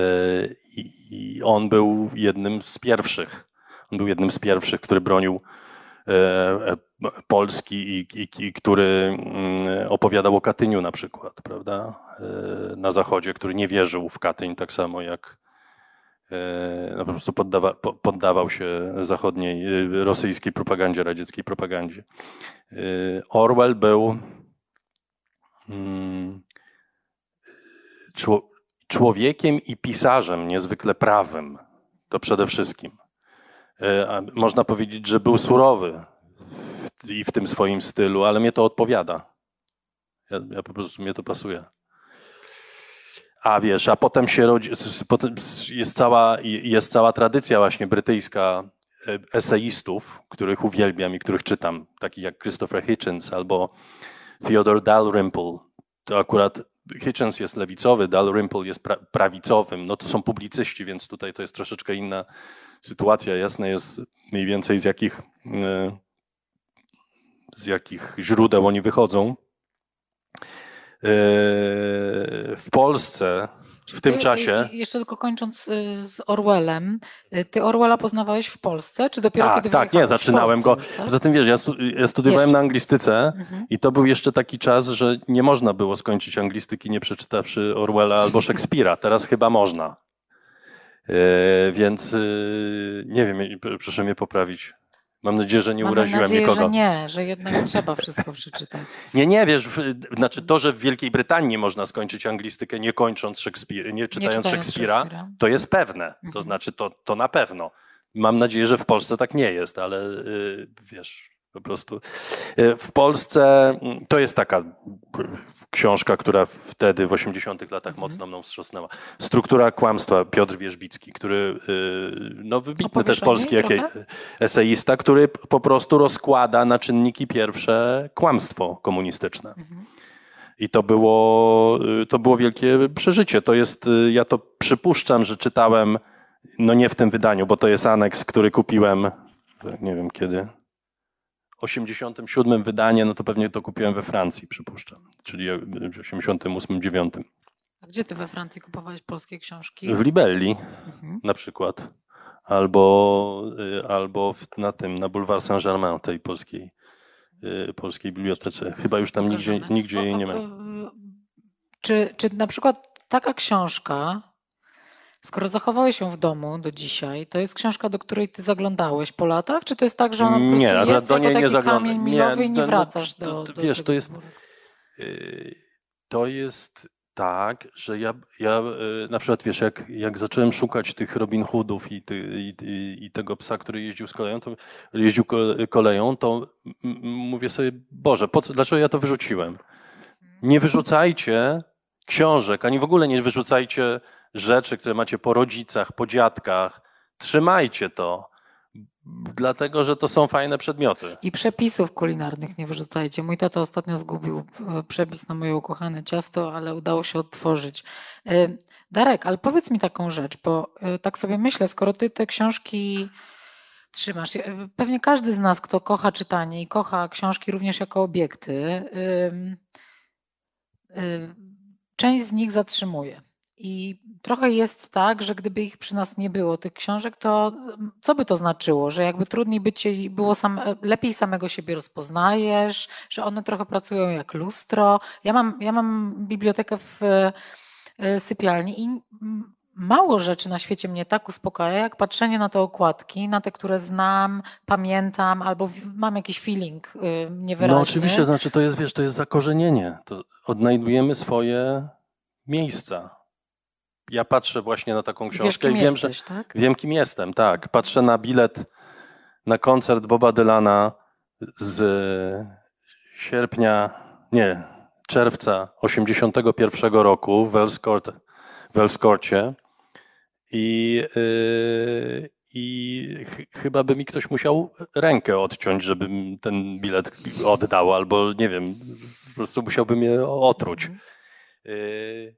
I on był jednym z pierwszych. On był jednym z pierwszych, który bronił e, e, Polski i, i, i, który mm, opowiadał o Katyniu na przykład, prawda? Na Zachodzie, który nie wierzył w Katyń tak samo jak, no po prostu poddawa, poddawał się zachodniej, e, rosyjskiej propagandzie, radzieckiej propagandzie. E, Orwell był mm, człowiekiem i pisarzem niezwykle prawym. To przede wszystkim. Można powiedzieć, że był surowy i w tym swoim stylu, ale mnie to odpowiada. Ja, ja po prostu mnie to pasuje. A wiesz, a potem się rodzi, potem jest, cała, jest cała tradycja właśnie brytyjska e, eseistów, których uwielbiam i których czytam, takich jak Christopher Hitchens albo Theodore Dalrymple. To akurat Hitchens jest lewicowy, Dalrymple jest pra prawicowym. No to są publicyści, więc tutaj to jest troszeczkę inna sytuacja. Jasne jest mniej więcej z jakich, e, z jakich źródeł oni wychodzą. E, w Polsce w tym ty, czasie. Jeszcze tylko kończąc y, z Orwellem, y, ty Orwella poznawałeś w Polsce, czy dopiero tak, kiedy Tak, nie, zaczynałem go. Już, tak? Poza tym wiesz, ja, studiowałem jeszcze. na anglistyce mhm. i to był jeszcze taki czas, że nie można było skończyć anglistyki nie przeczytawszy Orwella albo Szekspira. Teraz chyba można. Yy, więc yy, nie wiem, proszę mnie poprawić. Mam nadzieję, że nie Mamy uraziłem nadzieję, nikogo. że nie, że jednak trzeba wszystko przeczytać. Nie, nie, wiesz, znaczy to, że w Wielkiej Brytanii można skończyć anglistykę nie kończąc Szekspira, nie czytając, nie czytając Szekspira, Szekspira, to jest pewne. Mhm. To znaczy to, to na pewno. Mam nadzieję, że w Polsce tak nie jest, ale yy, wiesz, po prostu. E, w Polsce mm, to jest taka książka, która wtedy w 80-tych latach mhm. mocno mną wstrząsnęła. Struktura kłamstwa Piotr Wierzbicki, który y, no wybitny też polski eseista, który po prostu rozkłada na czynniki pierwsze kłamstwo komunistyczne. Mhm. I to było, y, to było wielkie przeżycie. To jest, y, ja to przypuszczam, że czytałem, no nie w tym wydaniu, bo to jest aneks, który kupiłem, nie wiem kiedy, 87 wydanie, no to pewnie to kupiłem we Francji, przypuszczam, czyli w 88, 9. A gdzie ty we Francji kupowałeś polskie książki? W Libelli mhm. na przykład. Albo, y, albo na tym, na Boulevard Saint-Germain, tej polskiej, y, polskiej bibliotece. Chyba już tam nigdzie, nigdzie jej nie ma. Czy, czy na przykład taka książka Skoro zachowałeś się w domu do dzisiaj, to jest książka, do której ty zaglądałeś po latach? Czy to jest tak, że ona po prostu nie, jest do niej nie kamień milowy i nie wracasz to, do, do Wiesz, to jest, yy, to jest tak, że ja, ja yy, na przykład, wiesz, jak, jak zacząłem szukać tych Robin Hoodów i, ty, i, i, i tego psa, który jeździł z koleją, to jeździł koleją, to mówię sobie, Boże, po co, dlaczego ja to wyrzuciłem? Nie wyrzucajcie książek, ani w ogóle nie wyrzucajcie rzeczy, które macie po rodzicach, po dziadkach. Trzymajcie to, dlatego że to są fajne przedmioty. I przepisów kulinarnych nie wyrzucajcie. Mój tata ostatnio zgubił e, przepis na moje ukochane ciasto, ale udało się odtworzyć. E, Darek, ale powiedz mi taką rzecz, bo e, tak sobie myślę, skoro ty te książki trzymasz, pewnie każdy z nas, kto kocha czytanie i kocha książki również jako obiekty, część z nich zatrzymuje. I trochę jest tak, że gdyby ich przy nas nie było, tych książek, to mm, co by to znaczyło? Że jakby trudniej by ci było, sam, e, lepiej samego siebie rozpoznajesz, że one trochę pracują jak lustro. Ja mam, ja mam bibliotekę w e, sypialni i mało rzeczy na świecie mnie tak uspokaja, jak patrzenie na te okładki, na te, które znam, pamiętam, albo mam jakiś feeling y, niewyraźny. No oczywiście, znaczy to jest, wiesz, to jest zakorzenienie. To odnajdujemy swoje miejsca ja patrzę właśnie na taką książkę Wiesz, i wiem, jesteś, że tak? wiem, kim jestem, tak. Patrzę na bilet na koncert Boba Dylana z sierpnia, nie, czerwca 81 roku w Wellscourt, w Wellscourcie i, yy, i ch chyba by mi ktoś musiał rękę odciąć, żebym ten bilet oddał, albo nie wiem, po prostu musiałby mnie otruć. Yy,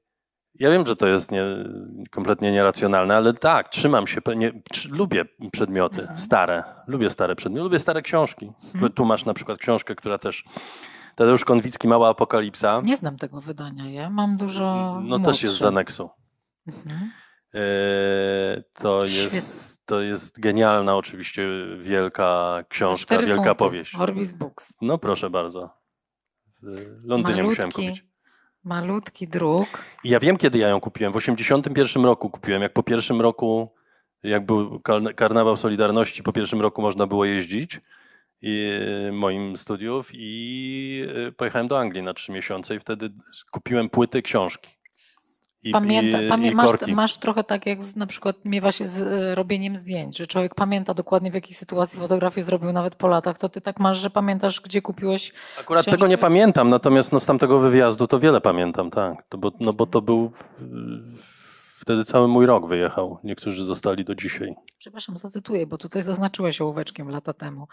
ja wiem, że to jest nie, kompletnie nieracjonalne, ale tak, trzymam się, nie, lubię przedmioty mhm. stare, lubię stare przedmioty, lubię stare książki. Mhm. Tu masz na przykład książkę, która też Tadeusz Konwicki, Mała Apokalipsa. Nie znam tego wydania, ja mam dużo No też jest z aneksu. Mhm. E, to, jest, to jest genialna oczywiście wielka książka, wielka funty. powieść. Orbis Books. No proszę bardzo. W Londynie Malutki. musiałem kupić. Malutki druk. I ja wiem, kiedy ja ją kupiłem. W 81 roku kupiłem. Jak po pierwszym roku, jak był karnawał Solidarności, po pierwszym roku można było jeździć i, moim studiów i e, pojechałem do Anglii na trzy miesiące i wtedy kupiłem płyty książki. I, Pamięta, i, pamię, i masz, masz trochę tak, jak z, na przykład miewa się z e, robieniem zdjęć, że człowiek pamięta dokładnie w jakiej sytuacji fotografię zrobił nawet po latach. To ty tak masz, że pamiętasz, gdzie kupiłeś. Akurat książkę tego nie pamiętam, natomiast no, z tamtego wyjazdu to wiele pamiętam, tak. To bo, no bo to był wtedy cały mój rok wyjechał. Niektórzy zostali do dzisiaj. Przepraszam, zacytuję, bo tutaj zaznaczyłeś ołóweczkiem lata temu.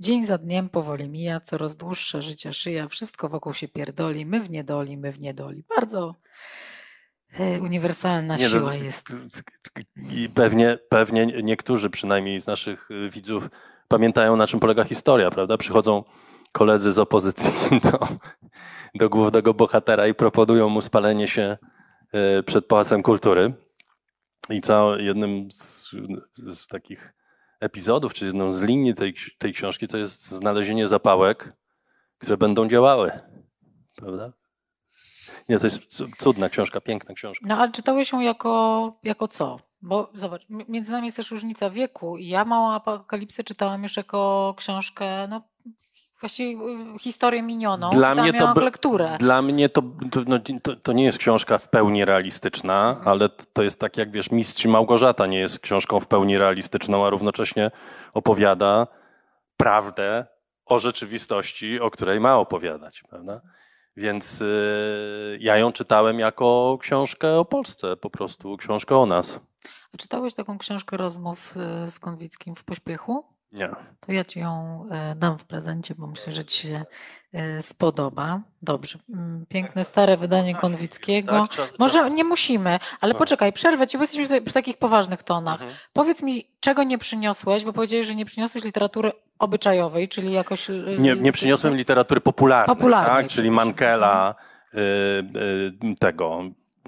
Dzień za dniem powoli mija, coraz dłuższa życia szyja, wszystko wokół się pierdoli, my w niedoli, my w niedoli. Bardzo uniwersalna Nie, no, siła jest. I pewnie, pewnie niektórzy przynajmniej z naszych y, widzów pamiętają, na czym polega historia, prawda? Przychodzą koledzy z opozycji do, do głównego bohatera i proponują mu spalenie się y, przed Pałacem Kultury. I co jednym z, z takich epizodów, czy jedną z linii tej, tej książki, to jest znalezienie zapałek, które będą działały. Prawda? Nie, to jest cu- cudna książka, piękna książka. No ale czytałeś ją jako, jako co? Bo zobacz, między nami jest też różnica wieku i ja Małą Apokalipsę czytałam już jako książkę, no właściwie y, historię minioną. Dla mnie to jako by- lekturę. Dla mnie to, to, no, to, to nie jest książka w pełni realistyczna, ale to jest tak jak wiesz, Mistrz Małgorzata nie jest książką w pełni realistyczną, a równocześnie opowiada prawdę o rzeczywistości, o której ma opowiadać, prawda? Więc y, ja ją czytałem jako książkę o Polsce, po prostu książkę o nas. A czytałeś taką książkę rozmów y, z Konwickim w pośpiechu? Nie. To ja ci ją e, dam w prezencie, bo myślę, że ci się e, spodoba. Dobrze. Mm, Piękne, stare wydanie Konwickiego. Tak, Może nie musimy, ale No. poczekaj, przerwę ci, bo jesteśmy w takich poważnych tonach. Mhm. Powiedz mi, czego nie przyniosłeś, bo powiedziałeś, że nie przyniosłeś literatury obyczajowej, czyli jakoś... y, Nie, nie przyniosłem literatury popularnej, Popularnej, tak? czyli. Mankela, y, y, tego,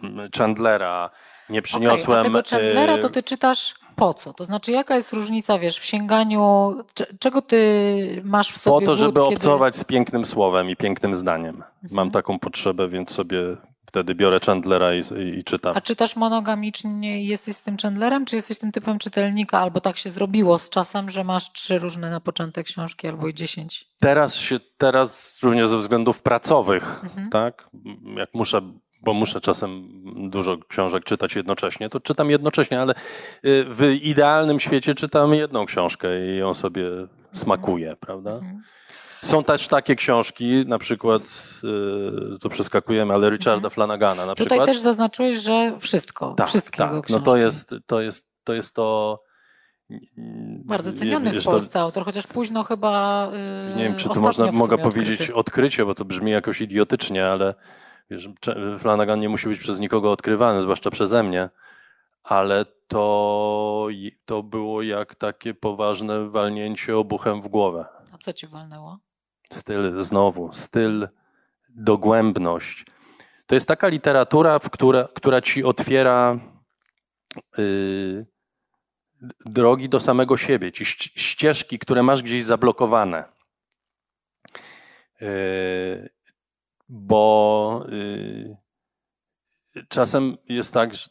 y, Chandlera. Nie przyniosłem. a tego Chandlera to y, ty czytasz po co? To znaczy, jaka jest różnica, wiesz, w sięganiu, cze- czego ty masz w Po sobie to, żeby głód, kiedy... obcować z pięknym słowem i pięknym zdaniem. Mam Mhm. taką potrzebę, więc sobie wtedy biorę Chandlera i, i, i czytam. A czytasz monogamicznie i jesteś z tym Chandlerem, czy jesteś tym typem czytelnika, albo tak się zrobiło z czasem, że masz trzy różne na początek książki, albo i dziesięć? Teraz się, teraz również ze względów pracowych, Mhm. tak? Jak muszę, bo muszę czasem dużo książek czytać jednocześnie, to czytam jednocześnie, ale y, w idealnym świecie czytam jedną książkę i ją sobie smakuję, prawda? Mhm. Są też takie książki, na przykład, y, to przeskakujemy, ale Richarda Mhm. Flanagana na Tutaj przykład. też zaznaczyłeś, że wszystko, tak, wszystkiego tak. No książki. to jest to, jest, to, jest to Bardzo ceniony w to- Polsce autor, chociaż późno chyba yy, Nie wiem, czy to można, mogę powiedzieć odkrycie, bo to brzmi jakoś idiotycznie, ale wiesz, Flanagan nie musi być przez nikogo odkrywany, zwłaszcza przeze mnie, ale to, to było jak takie poważne walnięcie obuchem w głowę. A co ci walnęło? Styl znowu, styl, dogłębność. To jest taka literatura, w która, która ci otwiera y, drogi do samego siebie, ci ści- ścieżki, które masz gdzieś zablokowane. Y, bo y, czasem jest tak że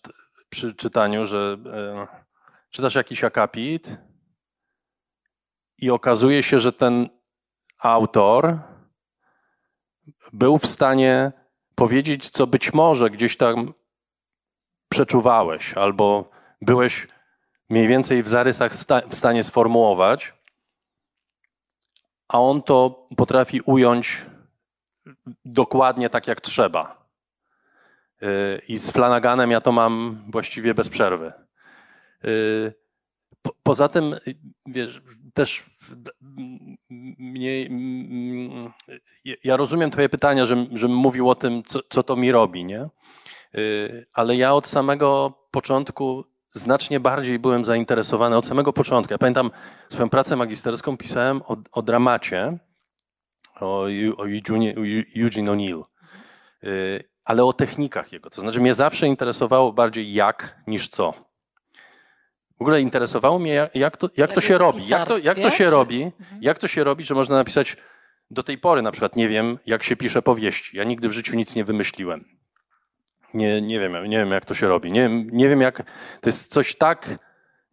przy czytaniu, że y, czytasz jakiś akapit i okazuje się, że ten autor był w stanie powiedzieć, co być może gdzieś tam przeczuwałeś, albo byłeś mniej więcej w zarysach w stanie sformułować, a on to potrafi ująć dokładnie tak, jak trzeba. Yy, I z Flanaganem ja to mam właściwie bez przerwy. Po- Poza tym, y, wiesz, też mnie, ja- rozumiem Twoje pytania, że, żebym mówił o tym, co, co to mi robi, nie? Y, Ale ja od samego początku znacznie bardziej byłem zainteresowany, od samego początku. Ja pamiętam swoją pracę magisterską pisałem o, o dramacie, o, o Eugenie, o Eugene O'Neill, Y, ale o technikach jego. To znaczy mnie zawsze interesowało bardziej jak niż co. W ogóle interesowało mnie, jak, to, jak to się robi. Jak to, jak to się robi, Mhm. jak to się robi, że można napisać do tej pory na przykład nie wiem, jak się pisze powieści. Ja nigdy w życiu nic nie wymyśliłem. Nie, nie wiem, nie wiem, jak to się robi. Nie, nie wiem, jak. To jest coś tak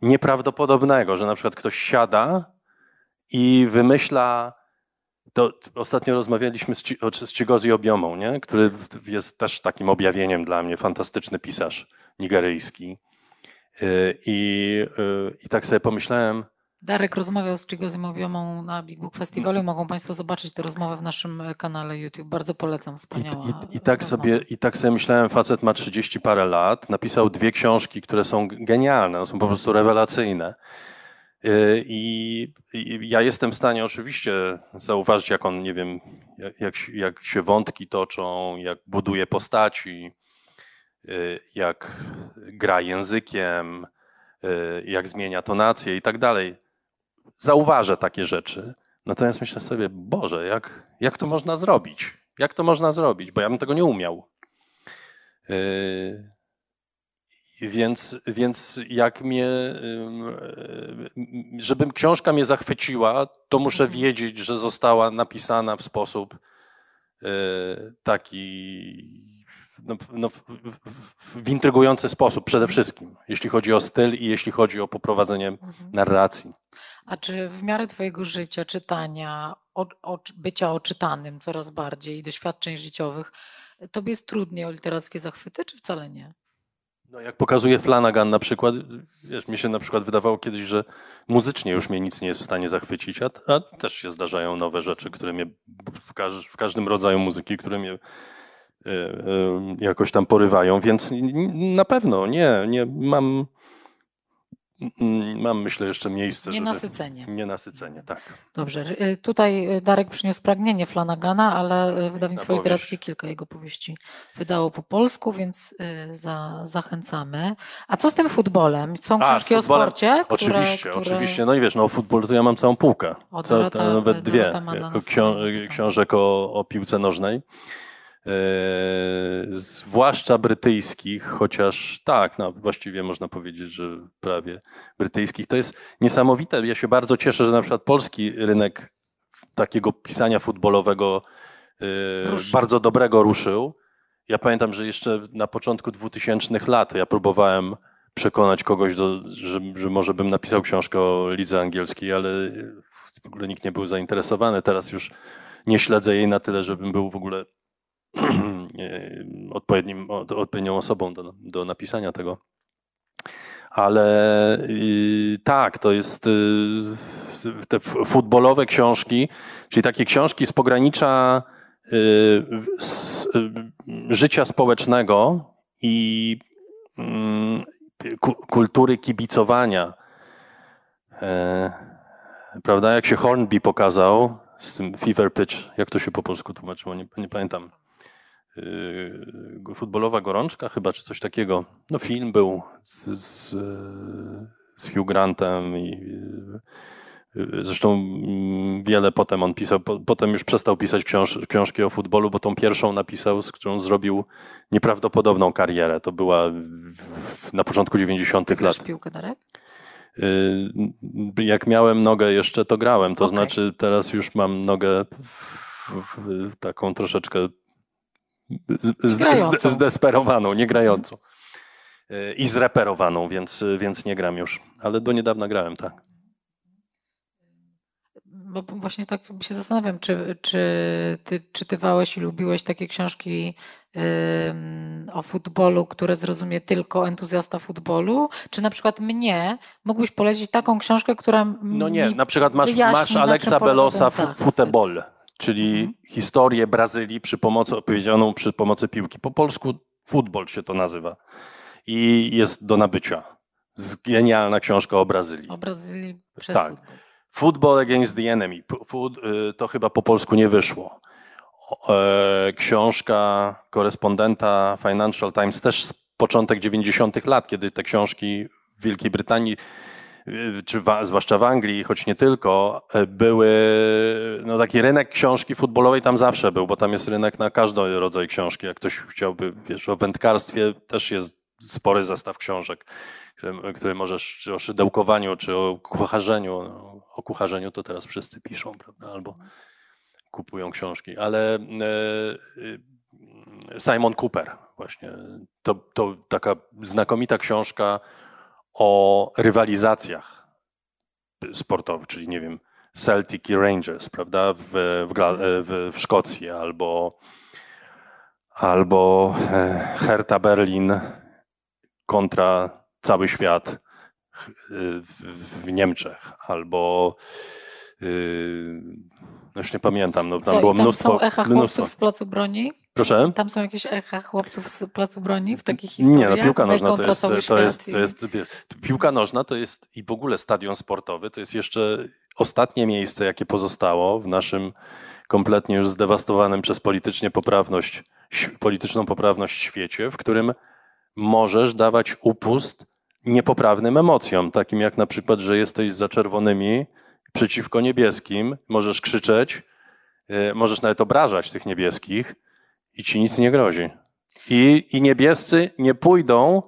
nieprawdopodobnego, że na przykład ktoś siada i wymyśla to ostatnio rozmawialiśmy z, z Chigozi Obiomą, nie? który jest też takim objawieniem dla mnie, fantastyczny pisarz nigeryjski. Y, I, y, i tak sobie pomyślałem, Darek rozmawiał z Chigozim Obiomą na Big Book Festiwalu. Mogą Państwo zobaczyć tę rozmowę w naszym kanale YouTube. Bardzo polecam, wspaniała I, i, i tak sobie, I tak sobie myślałem, facet ma 30 parę lat, napisał dwie książki, które są genialne, są po prostu rewelacyjne. Y, I, I, ja jestem w stanie oczywiście zauważyć, jak on, nie wiem, jak, jak się wątki toczą, jak buduje postaci, y, jak gra językiem, y, jak zmienia tonację i tak dalej. Zauważę takie rzeczy. Natomiast myślę sobie, Boże, jak, jak to można zrobić? Jak to można zrobić? Bo ja bym tego nie umiał. Więc, więc jak mnie, żeby książka mnie zachwyciła, to muszę mhm. wiedzieć, że została napisana w sposób e, taki no, no, w intrygujący sposób przede mhm. wszystkim, jeśli chodzi o styl i jeśli chodzi o poprowadzenie mhm. narracji. A czy w miarę Twojego życia, czytania, o, o, bycia oczytanym coraz bardziej, doświadczeń życiowych, Tobie jest trudniej o literackie zachwyty, czy wcale nie? No jak pokazuje Flanagan na przykład, wiesz, mi się na przykład wydawało kiedyś, że muzycznie już mnie nic nie jest w stanie zachwycić, a, a też się zdarzają nowe rzeczy, które mnie w, każ, w każdym rodzaju muzyki, które mnie y, y, jakoś tam porywają, więc na pewno nie, nie mam mam, myślę, jeszcze miejsce. Nienasycenie. Żeby... Nienasycenie, tak. Dobrze. Y, tutaj y, Darek przyniósł pragnienie Flanagana, ale y, wydawnictwo literackie kilka jego powieści wydało po polsku, więc za, zachęcamy. A co z tym futbolem? Są książki o sporcie? Które, oczywiście, które... oczywiście. No i wiesz, no o futbolu to ja mam całą półkę. O, Dorota, nawet dwie książek o, o piłce nożnej. E, zwłaszcza brytyjskich, chociaż tak, no właściwie można powiedzieć, że prawie brytyjskich. To jest niesamowite. Ja się bardzo cieszę, że na przykład polski rynek takiego pisania futbolowego e, ruszył. bardzo dobrego ruszył. Ja pamiętam, że jeszcze na początku 2000 lat ja próbowałem przekonać kogoś, do, że, że może bym napisał książkę o lidze angielskiej, ale w ogóle nikt nie był zainteresowany. Teraz już nie śledzę jej na tyle, żebym był w ogóle odpowiednim, odpowiednią osobą do, do napisania tego. Ale tak, to jest y, te futbolowe książki, czyli takie książki z pogranicza y, y, życia społecznego i mm, kultury kibicowania. E, prawda, jak się Hornby pokazał z tym fever pitch, jak to się po polsku tłumaczyło, nie, nie pamiętam. Yy, futbolowa gorączka chyba, czy coś takiego. No film był z, z, z Hugh Grantem i yy, zresztą mm, wiele potem on pisał, potem już przestał pisać książ, książki o futbolu, bo tą pierwszą napisał, z którą zrobił nieprawdopodobną karierę. To była na początku 90. Ty lat. piłkę, Darek? Jak miałem nogę jeszcze, to grałem. To okay. znaczy teraz już mam nogę w, w, taką troszeczkę zdesperowaną, nie grającą. I zreperowaną, więc, więc nie gram już. Ale do niedawna grałem, tak. Bo właśnie tak się zastanawiam, czy, czy ty czytywałeś i lubiłeś takie książki o futbolu, które zrozumie tylko entuzjasta futbolu? Czy na przykład mnie mógłbyś polecić taką książkę, która. No nie, na przykład masz, masz Alexa Belosa Futebol czyli mhm. historię Brazylii przy pomocy, opowiedzianą przy pomocy piłki. Po polsku futbol się to nazywa i jest do nabycia. Genialna książka o Brazylii. O Brazylii przez tak. futbol. Football Against the Enemy. Food, y, to chyba po polsku nie wyszło. E, książka korespondenta Financial Times też z początek 90. lat, kiedy te książki w Wielkiej Brytanii czy w, zwłaszcza w Anglii, choć nie tylko, e, były, no taki rynek książki futbolowej tam zawsze był, bo tam jest rynek na każdy rodzaj książki. Jak ktoś chciałby, wiesz, o wędkarstwie też jest spory zestaw książek, które, które możesz, czy o szydełkowaniu, czy o kucharzeniu. No, o kucharzeniu to teraz wszyscy piszą, prawda, albo kupują książki, ale e, Simon Cooper właśnie, to, to taka znakomita książka o rywalizacjach sportowych, czyli nie wiem, Celtic i Rangers, prawda, w, w, w, Szkocji, albo, albo e, Hertha Berlin kontra cały świat w, w Niemczech, albo no już nie pamiętam, no tam Co, było tam mnóstwo. są echa mnóstwo. chłopców z placu broni? Proszę? Tam są jakieś echa chłopców z placu broni w takich historiach? Nie, no piłka nożna to jest, to jest, i- to jest, piłka nożna to jest i w ogóle stadion sportowy, to jest jeszcze ostatnie miejsce, jakie pozostało w naszym kompletnie już zdewastowanym przez politycznie poprawność, polityczną poprawność świecie, w którym możesz dawać upust niepoprawnym emocjom, takim jak na przykład, że jesteś za czerwonymi przeciwko niebieskim, możesz krzyczeć, y, możesz nawet obrażać tych niebieskich i ci nic nie grozi. I, I niebiescy nie pójdą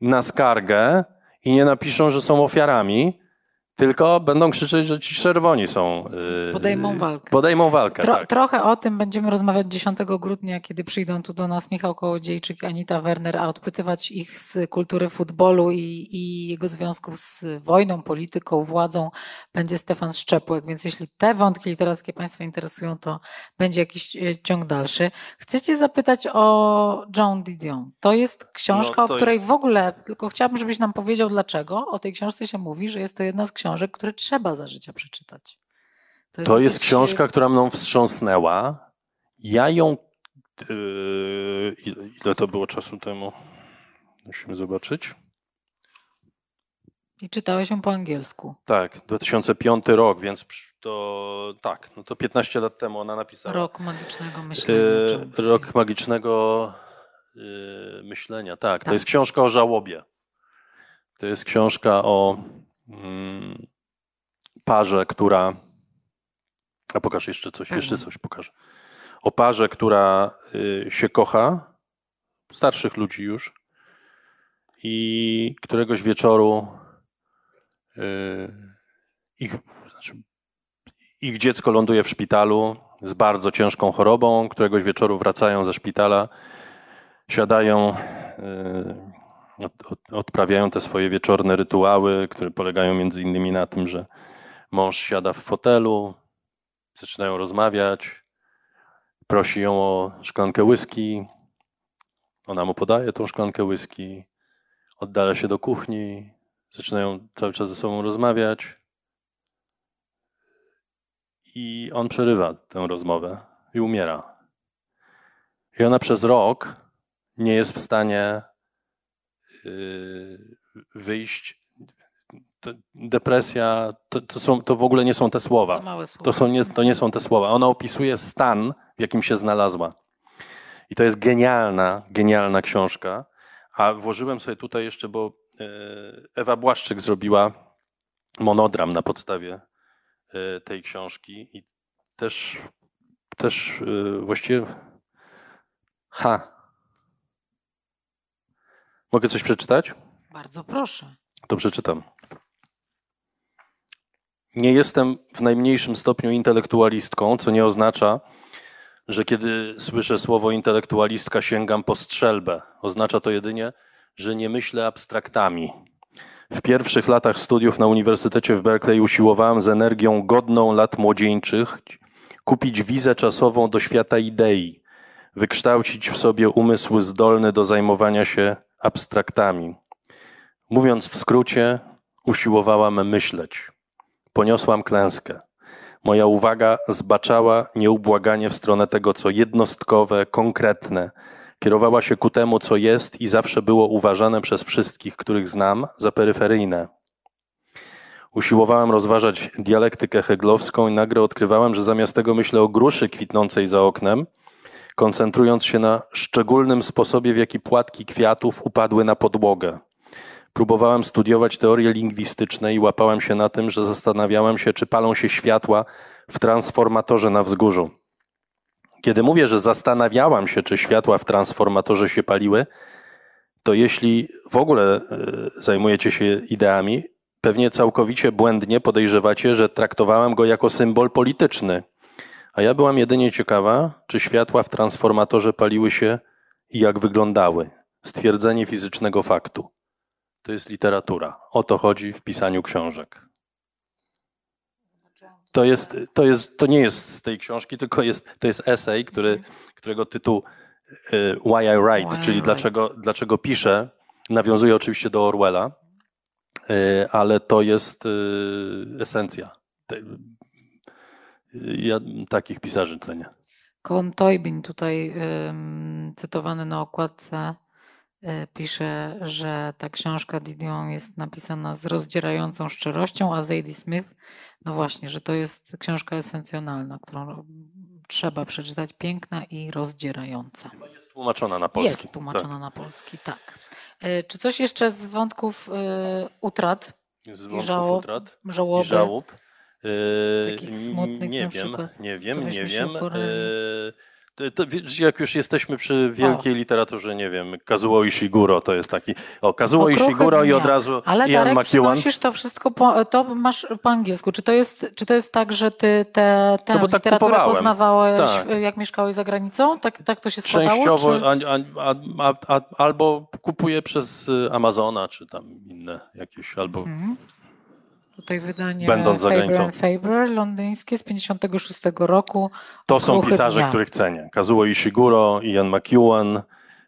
na skargę i nie napiszą, że są ofiarami, tylko będą krzyczeć, że ci czerwoni są. y, Podejmą walkę. Podejmą walkę, Tro, tak. Trochę o tym będziemy rozmawiać 10 grudnia, kiedy przyjdą tu do nas Michał Kołodziejczyk i Anita Werner, a odpytywać ich z kultury futbolu i, i jego związków z wojną, polityką, władzą będzie Stefan Szczepłek. Więc jeśli te wątki literackie Państwa interesują, to będzie jakiś e, ciąg dalszy. Chcecie zapytać o Joan Didion. To jest książka, No, to o której jest- w ogóle, tylko chciałabym, żebyś nam powiedział dlaczego. O tej książce się mówi, że jest to jedna z książek, które trzeba za życia przeczytać. To jest dosyć- książka, która mną wstrząsnęła. Ja ją. Yy, ile- to było czasu temu? Musimy zobaczyć. I czytałeś ją po angielsku. Tak, 2005 rok, więc to tak, no to 15 lat temu ona napisała. Rok magicznego myślenia. Yy, rok magicznego yy, myślenia. Tak, to Tak. jest książka o żałobie. To jest książka o parze, która. A pokaż jeszcze coś, jeszcze coś pokażę. O parze, która y, się kocha, starszych ludzi już, i któregoś wieczoru y, ich, znaczy, ich dziecko ląduje w szpitalu z bardzo ciężką chorobą. Któregoś wieczoru wracają ze szpitala, siadają, y, od, od, odprawiają te swoje wieczorne rytuały, które polegają między innymi na tym, że mąż siada w fotelu, zaczynają rozmawiać, prosi ją o szklankę whisky, ona mu podaje tą szklankę whisky, oddala się do kuchni, zaczynają cały czas ze sobą rozmawiać i on przerywa tę rozmowę i umiera. I ona przez rok nie jest w stanie wyjść. To depresja to, to, są, to w ogóle nie są te słowa. Małe słowo. To, są nie, to nie są te słowa. Ona opisuje stan, w jakim się znalazła. I to jest genialna, genialna książka. A włożyłem sobie tutaj jeszcze, bo e, Ewa Błaszczyk zrobiła monodram na podstawie e, tej książki i też, też e, właściwie. Ha. Mogę coś przeczytać? Bardzo proszę. To przeczytam. Nie jestem w najmniejszym stopniu intelektualistką, co nie oznacza, że kiedy słyszę słowo intelektualistka, sięgam po strzelbę. Oznacza to jedynie, że nie myślę abstraktami. W pierwszych latach studiów na Uniwersytecie w Berkeley usiłowałem z energią godną lat młodzieńczych kupić wizę czasową do świata idei, wykształcić w sobie umysł zdolny do zajmowania się abstraktami. Mówiąc w skrócie, usiłowałam myśleć. Poniosłam klęskę. Moja uwaga zbaczała nieubłaganie w stronę tego, co jednostkowe, konkretne. Kierowała się ku temu, co jest i zawsze było uważane przez wszystkich, których znam, za peryferyjne. Usiłowałem rozważać dialektykę heglowską i nagle odkrywałem, że zamiast tego myślę o gruszy kwitnącej za oknem, koncentrując się na szczególnym sposobie, w jaki płatki kwiatów upadły na podłogę. Próbowałem studiować teorie lingwistyczne i łapałem się na tym, że zastanawiałem się, czy palą się światła w transformatorze na wzgórzu. Kiedy mówię, że zastanawiałam się, czy światła w transformatorze się paliły, to jeśli w ogóle e, zajmujecie się ideami, pewnie całkowicie błędnie podejrzewacie, że traktowałem go jako symbol polityczny. A ja byłam jedynie ciekawa, czy światła w transformatorze paliły się i jak wyglądały. Stwierdzenie fizycznego faktu. To jest literatura. O to chodzi w pisaniu książek. To, jest, to, jest, to nie jest z tej książki, tylko jest, to jest esej, który, Mhm. którego tytuł y, Why I Write, Why I czyli Write. dlaczego, dlaczego piszę, nawiązuje oczywiście do Orwella, y, ale to jest y, esencja. Ja takich pisarzy cenię. Colm Toybin tutaj cytowany na okładce y, pisze, że ta książka Didion jest napisana z rozdzierającą szczerością, a Zadie Smith, no właśnie, że to jest książka esencjonalna, którą trzeba przeczytać, piękna i rozdzierająca. Chyba jest tłumaczona na polski. Jest tłumaczona na polski, tak. Y, Czy coś jeszcze z wątków y, utrat, Tak. Z i wątków żałob, utrat żałoby? i żałób. Yy, Takich smutnych nie na wiem, przykład, nie wiem, nie wiem. Yy, to, to, jak już jesteśmy przy wielkiej literaturze, nie wiem, Kazuo Ishiguro to jest taki, o Kazuo Okruchy Ishiguro i od razu Ale Ian Darek, McEwan. przynosisz to wszystko, po, to masz po angielsku. Czy to jest, czy to jest tak, że ty tę No bo tak poznawałeś, Tak. jak mieszkałeś za granicą? Tak, tak to się składało? Częściowo, Czy... a, a, a, a, albo kupuję przez y, Amazona, czy tam inne jakieś, albo Mhm. Tutaj wydanie Będąc za Faber granicą. Faber londyńskie z 56 roku. To są pisarze, dnia. których cenię. Kazuo Ishiguro, Ian McEwan,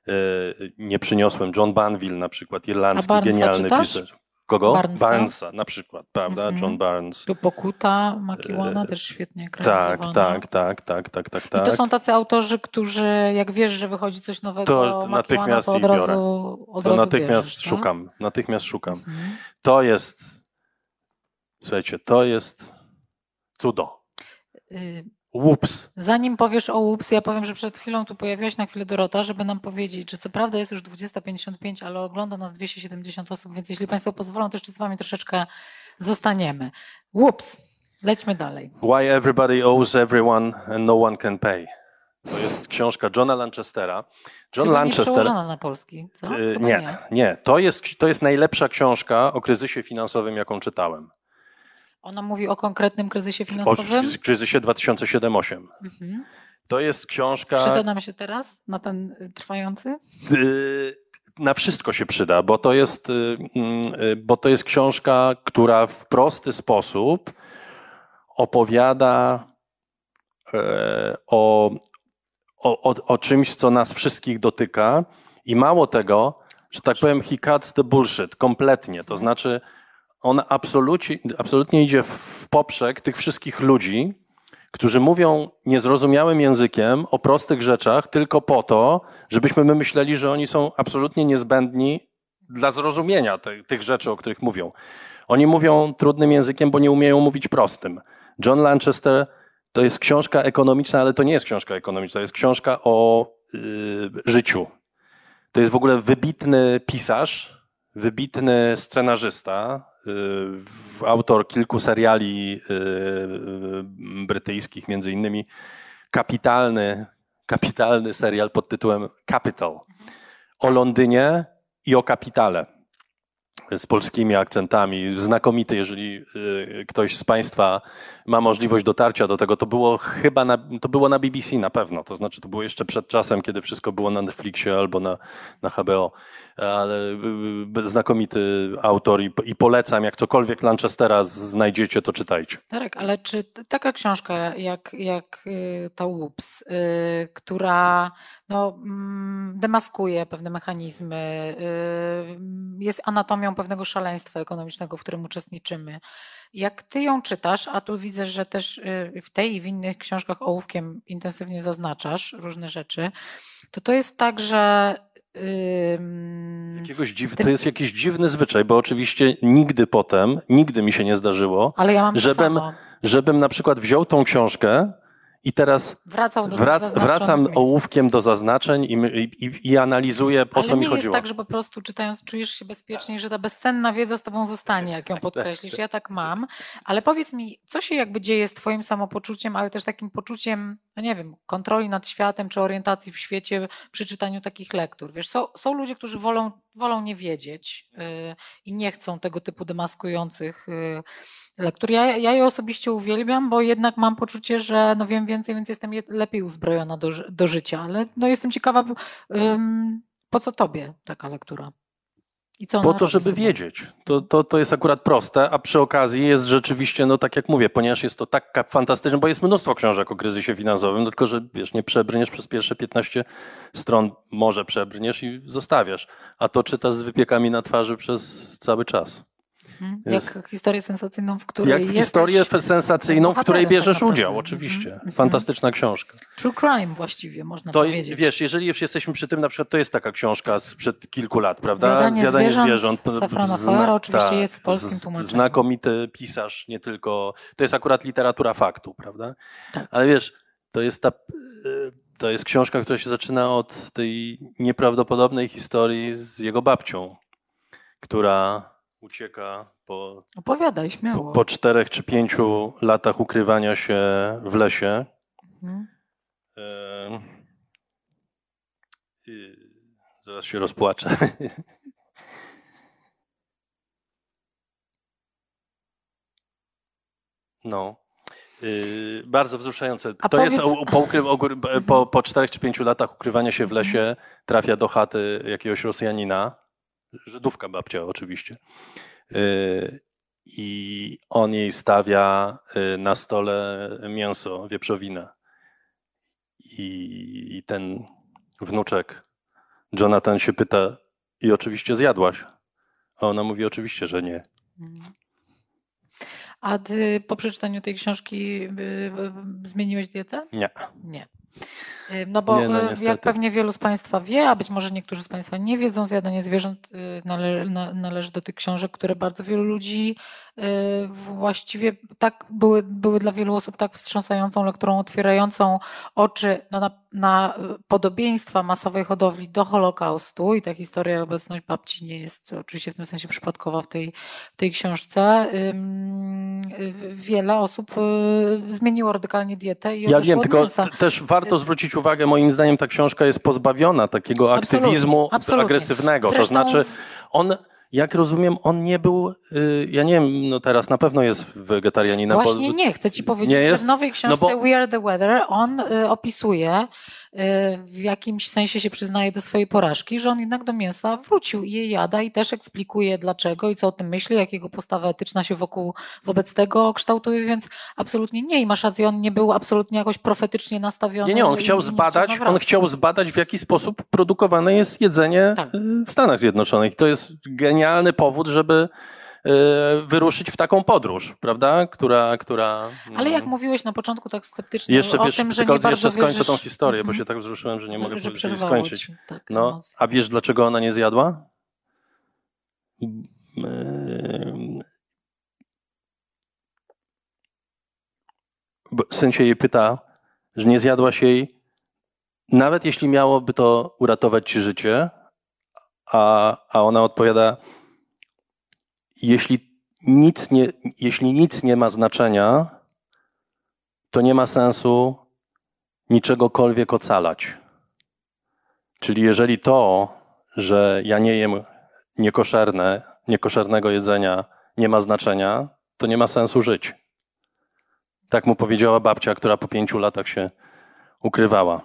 y, nie przyniosłem John Banville na przykład, irlandzki, Barnesa genialny czytasz? pisarz. Kogo? Barnesa? Barnesa na przykład, prawda? Mhm. John Barnes. Tu Pokuta Makiłana też świetnie Tak, ekranizowana. tak, tak, tak, tak, tak, I tak. to są tacy autorzy, którzy jak wiesz, że wychodzi coś nowego To natychmiast to od razu, od To razu natychmiast bierzesz, tak? szukam, natychmiast szukam. Mhm. To jest, słuchajcie, to jest cudo. Y, Łups. Zanim powiesz o łups, ja powiem, że przed chwilą tu pojawiła się na chwilę Dorota, żeby nam powiedzieć, że co prawda jest już 20.55, ale ogląda nas 270 osób, więc jeśli Państwo pozwolą, to jeszcze z Wami troszeczkę zostaniemy. Łups, lećmy dalej. Why everybody owes everyone and no one can pay. To jest książka Johna Lanchestera. John Chyba nie Lanchester. przełożona na polski, co? Y, Chyba nie, nie. To, jest, to jest najlepsza książka o kryzysie finansowym, jaką czytałem. Ona mówi o konkretnym kryzysie O finansowym. kryzysie 2007-2008. Mhm. To jest książka. Przyda nam się teraz na ten y, trwający? Y, na wszystko się przyda, bo to jest, y, mm, bo to jest książka, która w prosty sposób opowiada e, o, o, o, o czymś, co nas wszystkich dotyka i mało tego, że tak powiem, he cuts the bullshit kompletnie. To znaczy, on absolutnie, idzie w poprzek tych wszystkich ludzi, którzy mówią niezrozumiałym językiem o prostych rzeczach tylko po to, żebyśmy my myśleli, że oni są absolutnie niezbędni dla zrozumienia te, tych rzeczy, o których mówią. Oni mówią trudnym językiem, bo nie umieją mówić prostym. John Lanchester to jest książka ekonomiczna, ale to nie jest książka ekonomiczna, to jest książka o y, życiu. To jest w ogóle wybitny pisarz, wybitny scenarzysta, autor kilku seriali y, y, brytyjskich, między innymi kapitalny, kapitalny serial pod tytułem Capital. O Londynie i o kapitale z polskimi akcentami. Znakomity, jeżeli y, ktoś z Państwa ma możliwość dotarcia do tego. To było chyba na, to było na BBC na pewno. To znaczy, to było jeszcze przed czasem, kiedy wszystko było na Netflixie albo na, na HBO. Ale y, znakomity autor i, i polecam, jak cokolwiek Lanchestera znajdziecie, to czytajcie. Darek, ale czy taka książka jak, jak y, ta Łups, y, która no, mm, demaskuje pewne mechanizmy, y, jest anatomią pewnego szaleństwa ekonomicznego, w którym uczestniczymy. Jak ty ją czytasz, a tu widzę, że też y, w tej i w innych książkach ołówkiem intensywnie zaznaczasz różne rzeczy, to to jest tak, że dziw... To jest jakiś dziwny zwyczaj, bo oczywiście nigdy potem, nigdy mi się nie zdarzyło, ale ja mam żebym- żebym na przykład wziął tą książkę i teraz Wracał do wrac, wracam miejsc. ołówkiem do zaznaczeń i, i, i analizuję, o Ale co mi nie chodziło. jest tak, że po prostu czytając czujesz się bezpiecznie, że ta bezcenna wiedza z tobą zostanie, jak ją podkreślisz. Ja tak mam. Ale powiedz mi, co się jakby dzieje z twoim samopoczuciem, ale też takim poczuciem, no nie wiem, kontroli nad światem czy orientacji w świecie przy czytaniu takich lektur. Wiesz, są, są ludzie, którzy wolą, wolą nie wiedzieć yy, i nie chcą tego typu demaskujących yy, lektur. Ja, ja je osobiście uwielbiam, bo jednak mam poczucie, że no wiem więcej, więc jestem je- lepiej uzbrojona do, do życia, ale no jestem ciekawa, ym, po co tobie taka lektura? I co Po to, żeby tym? wiedzieć. To, to, to jest akurat proste, a przy okazji jest rzeczywiście, no tak jak mówię, ponieważ jest to tak fantastyczne, bo jest mnóstwo książek o kryzysie finansowym, no tylko że wiesz, nie przebrniesz przez pierwsze 15 stron, może przebrniesz i zostawiasz, a to czytasz z wypiekami na twarzy przez cały czas. Mhm. Jest- Jak historię sensacyjną, w której Jak jesteś... historię sensacyjną, w której tak bierzesz naprawdę. udział, Mhm. oczywiście. Mhm. Fantastyczna książka. True crime właściwie, można To powiedzieć. wiesz, jeżeli już jesteśmy przy tym, na przykład to jest taka książka sprzed kilku lat, prawda? Zjadanie zwierząt, Safrana Zna- oczywiście tak, jest w polskim tłumaczeniu. Znakomity pisarz, nie tylko. To jest akurat literatura faktu, prawda? Tak. Ale wiesz, to jest ta. To jest książka, która się zaczyna od tej nieprawdopodobnej historii z jego babcią, która ucieka po Opowiadaj, po, śmiało. po czterech czy pięciu latach ukrywania się w lesie. Mhm. Y, Zaraz się rozpłaczę. No. Y, Bardzo wzruszające. A to jest powiedz- Mhm. o- po, po, po czterech czy pięciu latach ukrywania się w lesie trafia do chaty jakiegoś Rosjanina. Żydówka babcia oczywiście. Y, I on jej stawia y, na stole mięso, wieprzowinę. I, ten wnuczek Jonathan się pyta, i oczywiście zjadłaś? A ona mówi, oczywiście, że nie. Mhm. A ty po przeczytaniu tej książki y, zmieniłeś dietę? Nie. Nie. Y, No bo Nie, no y, jak pewnie wielu z Państwa wie, a być może niektórzy z Państwa nie wiedzą, zjadanie zwierząt y, nale, na, należy do tych książek, które bardzo wielu ludzi właściwie tak były, były dla wielu osób tak wstrząsającą lekturą, otwierającą oczy na, na, na y, podobieństwa masowej hodowli do Holokaustu i ta historia obecność babci nie jest oczywiście w tym sensie przypadkowa w tej, w tej książce. Y, Wiele osób y, zmieniło radykalnie dietę i Ja wiem, tylko też warto zwrócić uwagę, moim zdaniem ta książka jest pozbawiona takiego Absolutnie, aktywizmu absolutnie. agresywnego. Zresztą- To znaczy, on, jak rozumiem, on nie był, y, ja nie wiem, no teraz na pewno jest wegetarianinem. bo- Właśnie nie, chcę ci powiedzieć, że w nowej książce No bo- We Are the Weather on y, opisuje, w jakimś sensie się przyznaje do swojej porażki, że on jednak do mięsa wrócił i je jada i też eksplikuje dlaczego i co o tym myśli, jak jego postawa etyczna się wokół, wobec tego kształtuje, więc absolutnie nie i masz rację, on nie był absolutnie jakoś profetycznie nastawiony. Nie, nie, on chciał zbadać, on chciał zbadać, w jaki sposób produkowane jest jedzenie Tak. y, w Stanach Zjednoczonych. To jest genialny powód, żeby y, wyruszyć w taką podróż, prawda? Która, która Ale jak mm, mówiłeś na początku tak sceptycznie Jeszcze, o wiesz, tym, że nie bardzo jeszcze skończę wierzysz, tą historię, bo Mhm. się tak wzruszyłem, że nie mogę że skończyć. tak, No, emocje. a wiesz, dlaczego ona nie zjadła? Bo Syn się jej pyta, że nie zjadłaś jej, nawet jeśli miałoby to uratować ci życie, a, a ona odpowiada, jeśli nic, nie, jeśli nic nie ma znaczenia, to nie ma sensu niczegokolwiek ocalać. Czyli jeżeli to, że ja nie jem niekoszerne, niekoszernego jedzenia nie ma znaczenia, to nie ma sensu żyć. Tak mu powiedziała babcia, która po pięciu latach się ukrywała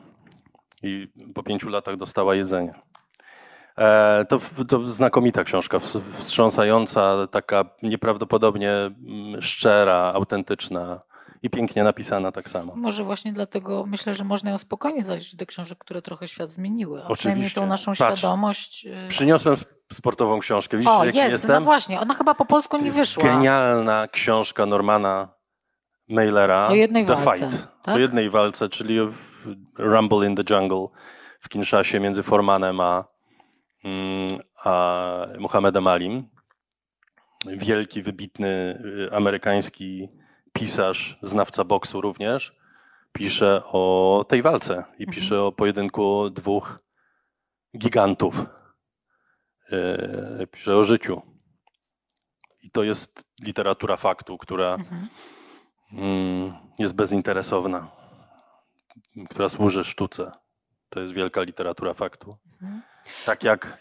i po pięciu latach dostała jedzenie. E, To, to znakomita książka, ws- wstrząsająca, taka nieprawdopodobnie mm, szczera, autentyczna i pięknie napisana tak samo. Może właśnie dlatego myślę, że można ją spokojnie zaliczyć do książek, które trochę świat zmieniły. A przynajmniej Oczywiście. tą naszą Patrz. świadomość. y, Przyniosłem sp- sportową książkę. Widzisz, O, jest, jestem? no właśnie, ona chyba po polsku nie wyszła. Genialna książka Normana Mailera. O jednej The walce, Fight. tak? O jednej walce, czyli Rumble in the Jungle w Kinshasie między Formanem a, a Muhammedem Alim. Wielki, wybitny y, amerykański pisarz, znawca boksu również, pisze o tej walce i Mhm. pisze o pojedynku dwóch gigantów. Y, Pisze o życiu. I to jest literatura faktu, która Mhm. mm, jest bezinteresowna, która służy sztuce. To jest wielka literatura faktu. Mhm. Tak jak,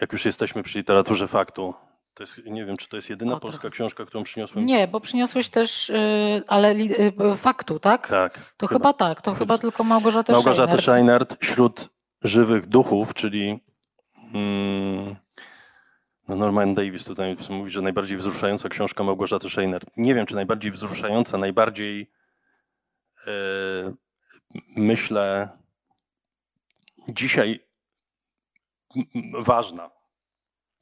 jak już jesteśmy przy literaturze faktu, to jest, nie wiem, czy to jest jedyna O, polska książka, którą przyniosłem. Nie, bo przyniosłeś też, y, ale y, faktu, tak? Tak. To chyba, tak, to chyba tylko Małgorzata Małgorzata Scheinert. Scheinert wśród żywych duchów, czyli mm, No Norman Davis tutaj mówi, że najbardziej wzruszająca książka Małgorzaty Scheiner. Nie wiem, czy najbardziej wzruszająca, najbardziej yy, myślę dzisiaj ważna.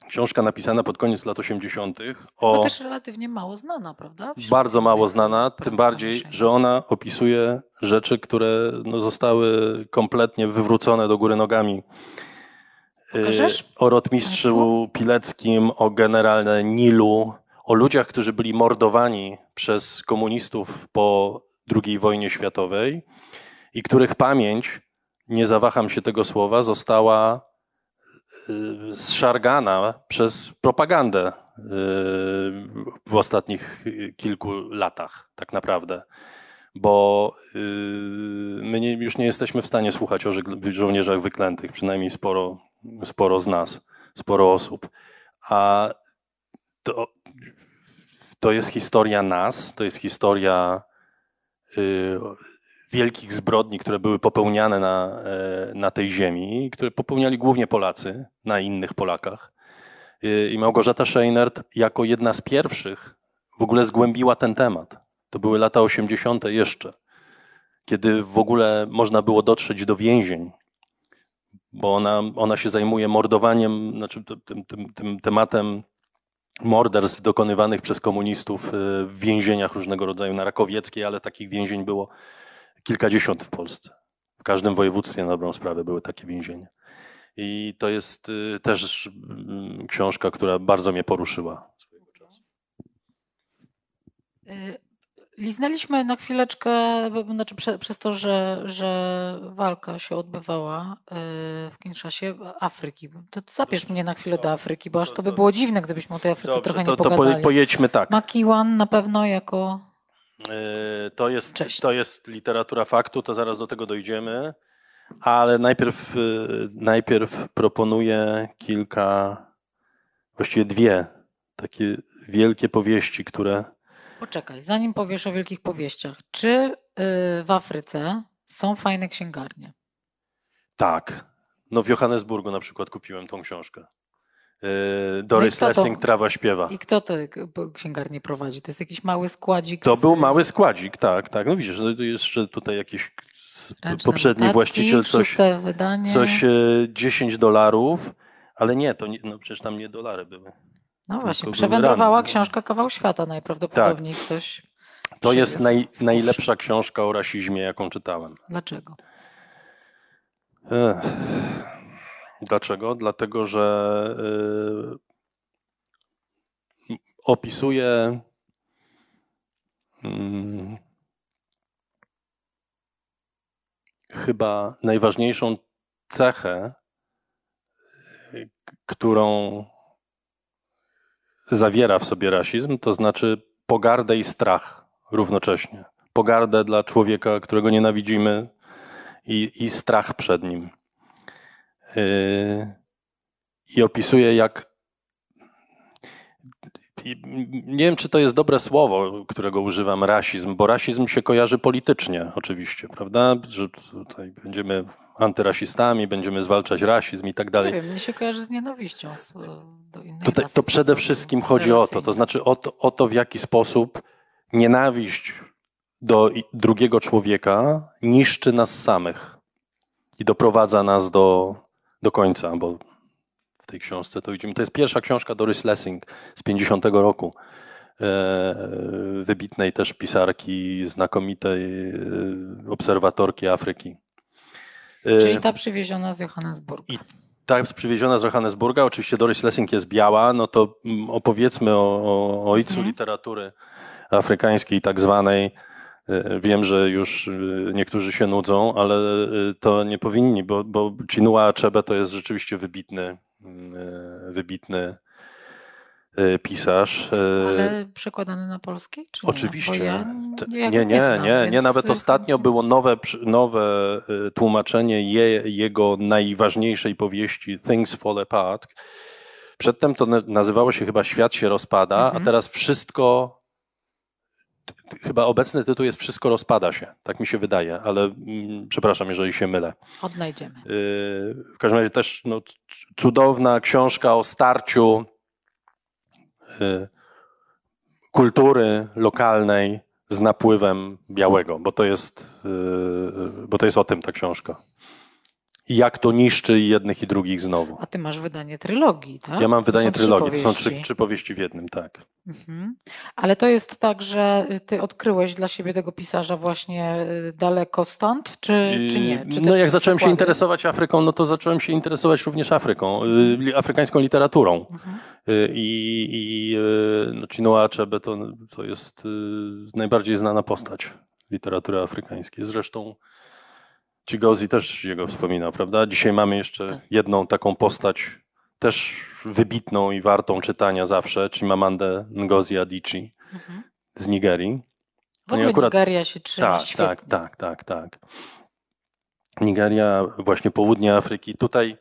Książka napisana pod koniec lat 80. O... Też relatywnie mało znana, prawda? Wśród bardzo mało znana, tym bardziej, że ona opisuje rzeczy, które no, zostały kompletnie wywrócone do góry nogami. Pokażesz? O rotmistrzu Pileckim, o generale Nilu, o ludziach, którzy byli mordowani przez komunistów po II wojnie światowej i których pamięć, nie zawaham się tego słowa, została y, zszargana przez propagandę y, w ostatnich kilku latach, tak naprawdę. Bo y, my nie, już nie jesteśmy w stanie słuchać o żołnierzach wyklętych, przynajmniej sporo, sporo z nas, sporo osób. A to, to jest historia nas, to jest historia wielkich zbrodni, które były popełniane na, e, na tej ziemi, które popełniali głównie Polacy na innych Polakach. E, I Małgorzata Scheinert jako jedna z pierwszych w ogóle zgłębiła ten temat. To były lata 80. jeszcze, kiedy w ogóle można było dotrzeć do więzień, bo ona, ona się zajmuje mordowaniem, znaczy tym, tym, tym tematem morderstw dokonywanych przez komunistów e, w więzieniach różnego rodzaju na Rakowieckiej, ale takich więzień było kilkadziesiąt w Polsce. W każdym województwie na dobrą sprawę były takie więzienia. I to jest y, też mm, książka, która bardzo mnie poruszyła swojego czasu. Y, liznęliśmy na chwileczkę, znaczy prze, przez to, że, że walka się odbywała y, w Kinszasie, Afryki. To zabierz mnie na chwilę do Afryki, bo aż to by było dziwne, gdybyśmy o tej Afryce Dobrze, trochę nie to, pogadali. To pojedźmy tak. Makiwan na pewno jako to jest, to jest literatura faktu, to zaraz do tego dojdziemy, ale najpierw, yy, najpierw proponuję kilka, właściwie dwie takie wielkie powieści, które. Poczekaj, zanim powiesz o wielkich powieściach, czy yy, w Afryce są fajne księgarnie? Tak. No w Johannesburgu na przykład kupiłem tą książkę. Y, Doris no Lessing Trawa śpiewa. I kto te księgarnię prowadzi? To jest jakiś mały składzik? To z... był mały składzik, tak, tak. No widzisz, no jeszcze tutaj jakiś poprzedni notatki, właściciel coś, wydanie. coś 10 e, dolarów, ale nie, to nie, no przecież tam nie dolary były. No właśnie, przewędrowała książka Kawał Świata najprawdopodobniej. Tak. Ktoś to jest naj, najlepsza książka o rasizmie, jaką czytałem. Dlaczego? Ech. Dlaczego? Dlatego, że y, opisuje mm, chyba najważniejszą cechę, którą zawiera w sobie rasizm, to znaczy pogardę i strach równocześnie. Pogardę dla człowieka, którego nienawidzimy, i, i strach przed nim. Yy, i opisuje, jak. Nie wiem, czy to jest dobre słowo, którego używam, rasizm, bo rasizm się kojarzy politycznie, oczywiście, prawda? Że tutaj będziemy antyrasistami, będziemy zwalczać rasizm i tak dalej. Nie wiem, mnie się kojarzy z nienawiścią do innych Tutaj, To przede wszystkim chodzi o to, to znaczy o to, o to, w jaki sposób nienawiść do drugiego człowieka niszczy nas samych i doprowadza nas do do końca, bo w tej książce to widzimy. To jest pierwsza książka Doris Lessing z 50 roku. E, wybitnej też pisarki, znakomitej e, obserwatorki Afryki. E, Czyli ta przywieziona z Johannesburga. I ta przywieziona z Johannesburga, oczywiście Doris Lessing jest biała, no to mm, opowiedzmy o, o ojcu mhm. literatury afrykańskiej tak zwanej, wiem, że już e, niektórzy się nudzą, ale e, to nie powinni, bo, bo Chinua Achebe to jest rzeczywiście wybitny, mm, wybitny pisarz. Ale przekładany na polski? Czy Oczywiście. Nie, nie, nie, znam, nie, nie. Nawet ostatnio było nowe, nowe tłumaczenie je, jego najważniejszej powieści Things Fall Apart. Przedtem to nazywało się chyba Świat się rozpada, mhm. a teraz wszystko chyba obecny tytuł jest Wszystko rozpada się, tak mi się wydaje, ale mm, przepraszam, jeżeli się mylę. Odnajdziemy. Y, w każdym razie też no, cudowna książka o starciu y, kultury lokalnej z napływem białego, bo to jest, y, bo to jest o tym ta książka. I jak to niszczy jednych i drugich znowu. A ty masz wydanie trylogii, tak? Ja mam To wydanie trzy trylogii, to są trzy, powieści. trzy powieści w jednym, tak. Mhm. Ale to jest tak, że ty odkryłeś dla siebie tego pisarza właśnie y, daleko stąd, czy, czy nie? Czy no jak zacząłem się interesować Afryką, no to zacząłem się interesować również Afryką, y, afrykańską literaturą. Mhm. Y, I, i no, Chinua Achebe to, to jest najbardziej znana postać literatury afrykańskiej. Zresztą Chigozi też jego wspominał, prawda? Dzisiaj mamy jeszcze Tak. jedną taką postać, też wybitną i wartą czytania zawsze, Chimamandę Ngozi Adichie Mhm. z Nigerii. W ogóle akurat- Nigeria się trzyma Tak, świetnie. tak, tak, tak, tak. Nigeria, właśnie południe Afryki. Tutaj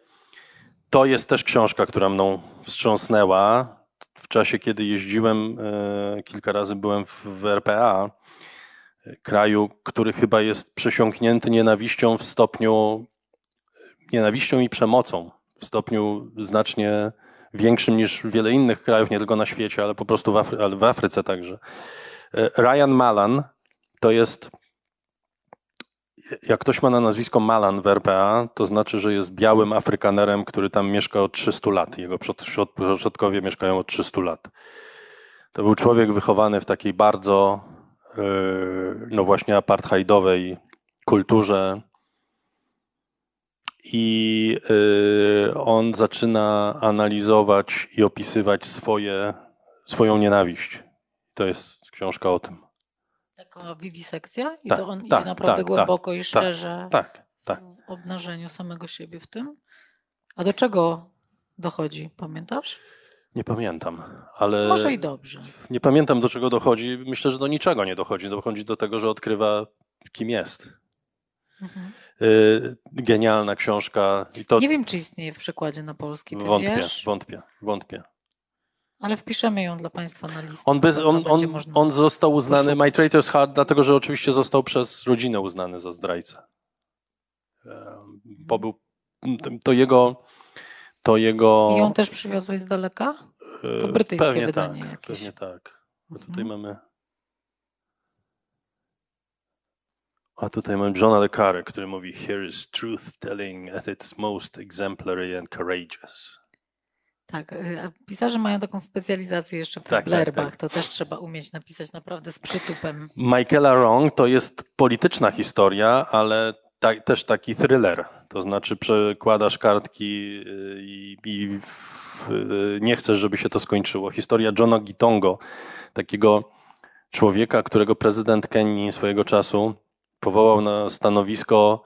to jest też książka, która mną wstrząsnęła. W czasie, kiedy jeździłem, e, kilka razy byłem w, w RPA, kraju, który chyba jest przesiąknięty nienawiścią w stopniu, nienawiścią i przemocą, w stopniu znacznie większym niż wiele innych krajów, nie tylko na świecie, ale po prostu w, Afry- w Afryce także. E, Ryan Malan to jest jak ktoś ma na nazwisko Malan w RPA, to znaczy, że jest białym Afrykanerem, który tam mieszka od 300 lat. Jego przod- przod- przodkowie mieszkają od 300 lat. To był człowiek wychowany w takiej bardzo, no właśnie, apartheidowej kulturze. I yy, on zaczyna analizować i opisywać swoje, swoją nienawiść. To jest książka o tym. Taka wiwisekcja i Tak, to on tak, idzie naprawdę tak, głęboko i szczerze Tak, tak. w obnażeniu samego siebie w tym. A do czego dochodzi, pamiętasz? Nie pamiętam, ale. Może i dobrze. Nie pamiętam do czego dochodzi. Myślę, że do niczego nie dochodzi. Dochodzi do tego, że odkrywa, kim jest. Mhm. Yy, genialna książka. To Nie wiem, czy istnieje w przekładzie na polski, ty wątpię, wiesz? wątpię, wątpię. Ale wpiszemy ją dla Państwa na listę. On, bez, on, on, on został uznany, My. Traitor's Heart, dlatego że oczywiście został przez rodzinę uznany za zdrajcę. Bo był, to jego, to jego... I ją też przywiozłeś z daleka? to e, brytyjskie pewnie wydanie tak, jakieś. Pewnie tak. Bo Mhm. tutaj mamy... A tutaj mamy Johna Le Carre, który mówi Here is truth telling at its most exemplary and courageous. Tak, y, a pisarze mają taką specjalizację jeszcze w tych Tak, tak, blerbach. tak. To też trzeba umieć napisać naprawdę z przytupem. Michaela Wrong to jest polityczna historia, ale ta, też taki thriller. To znaczy przekładasz kartki y, i, i w- y, nie chcesz, żeby się to skończyło. Historia Johna Gitongo, takiego człowieka, którego prezydent Kenii swojego czasu powołał na stanowisko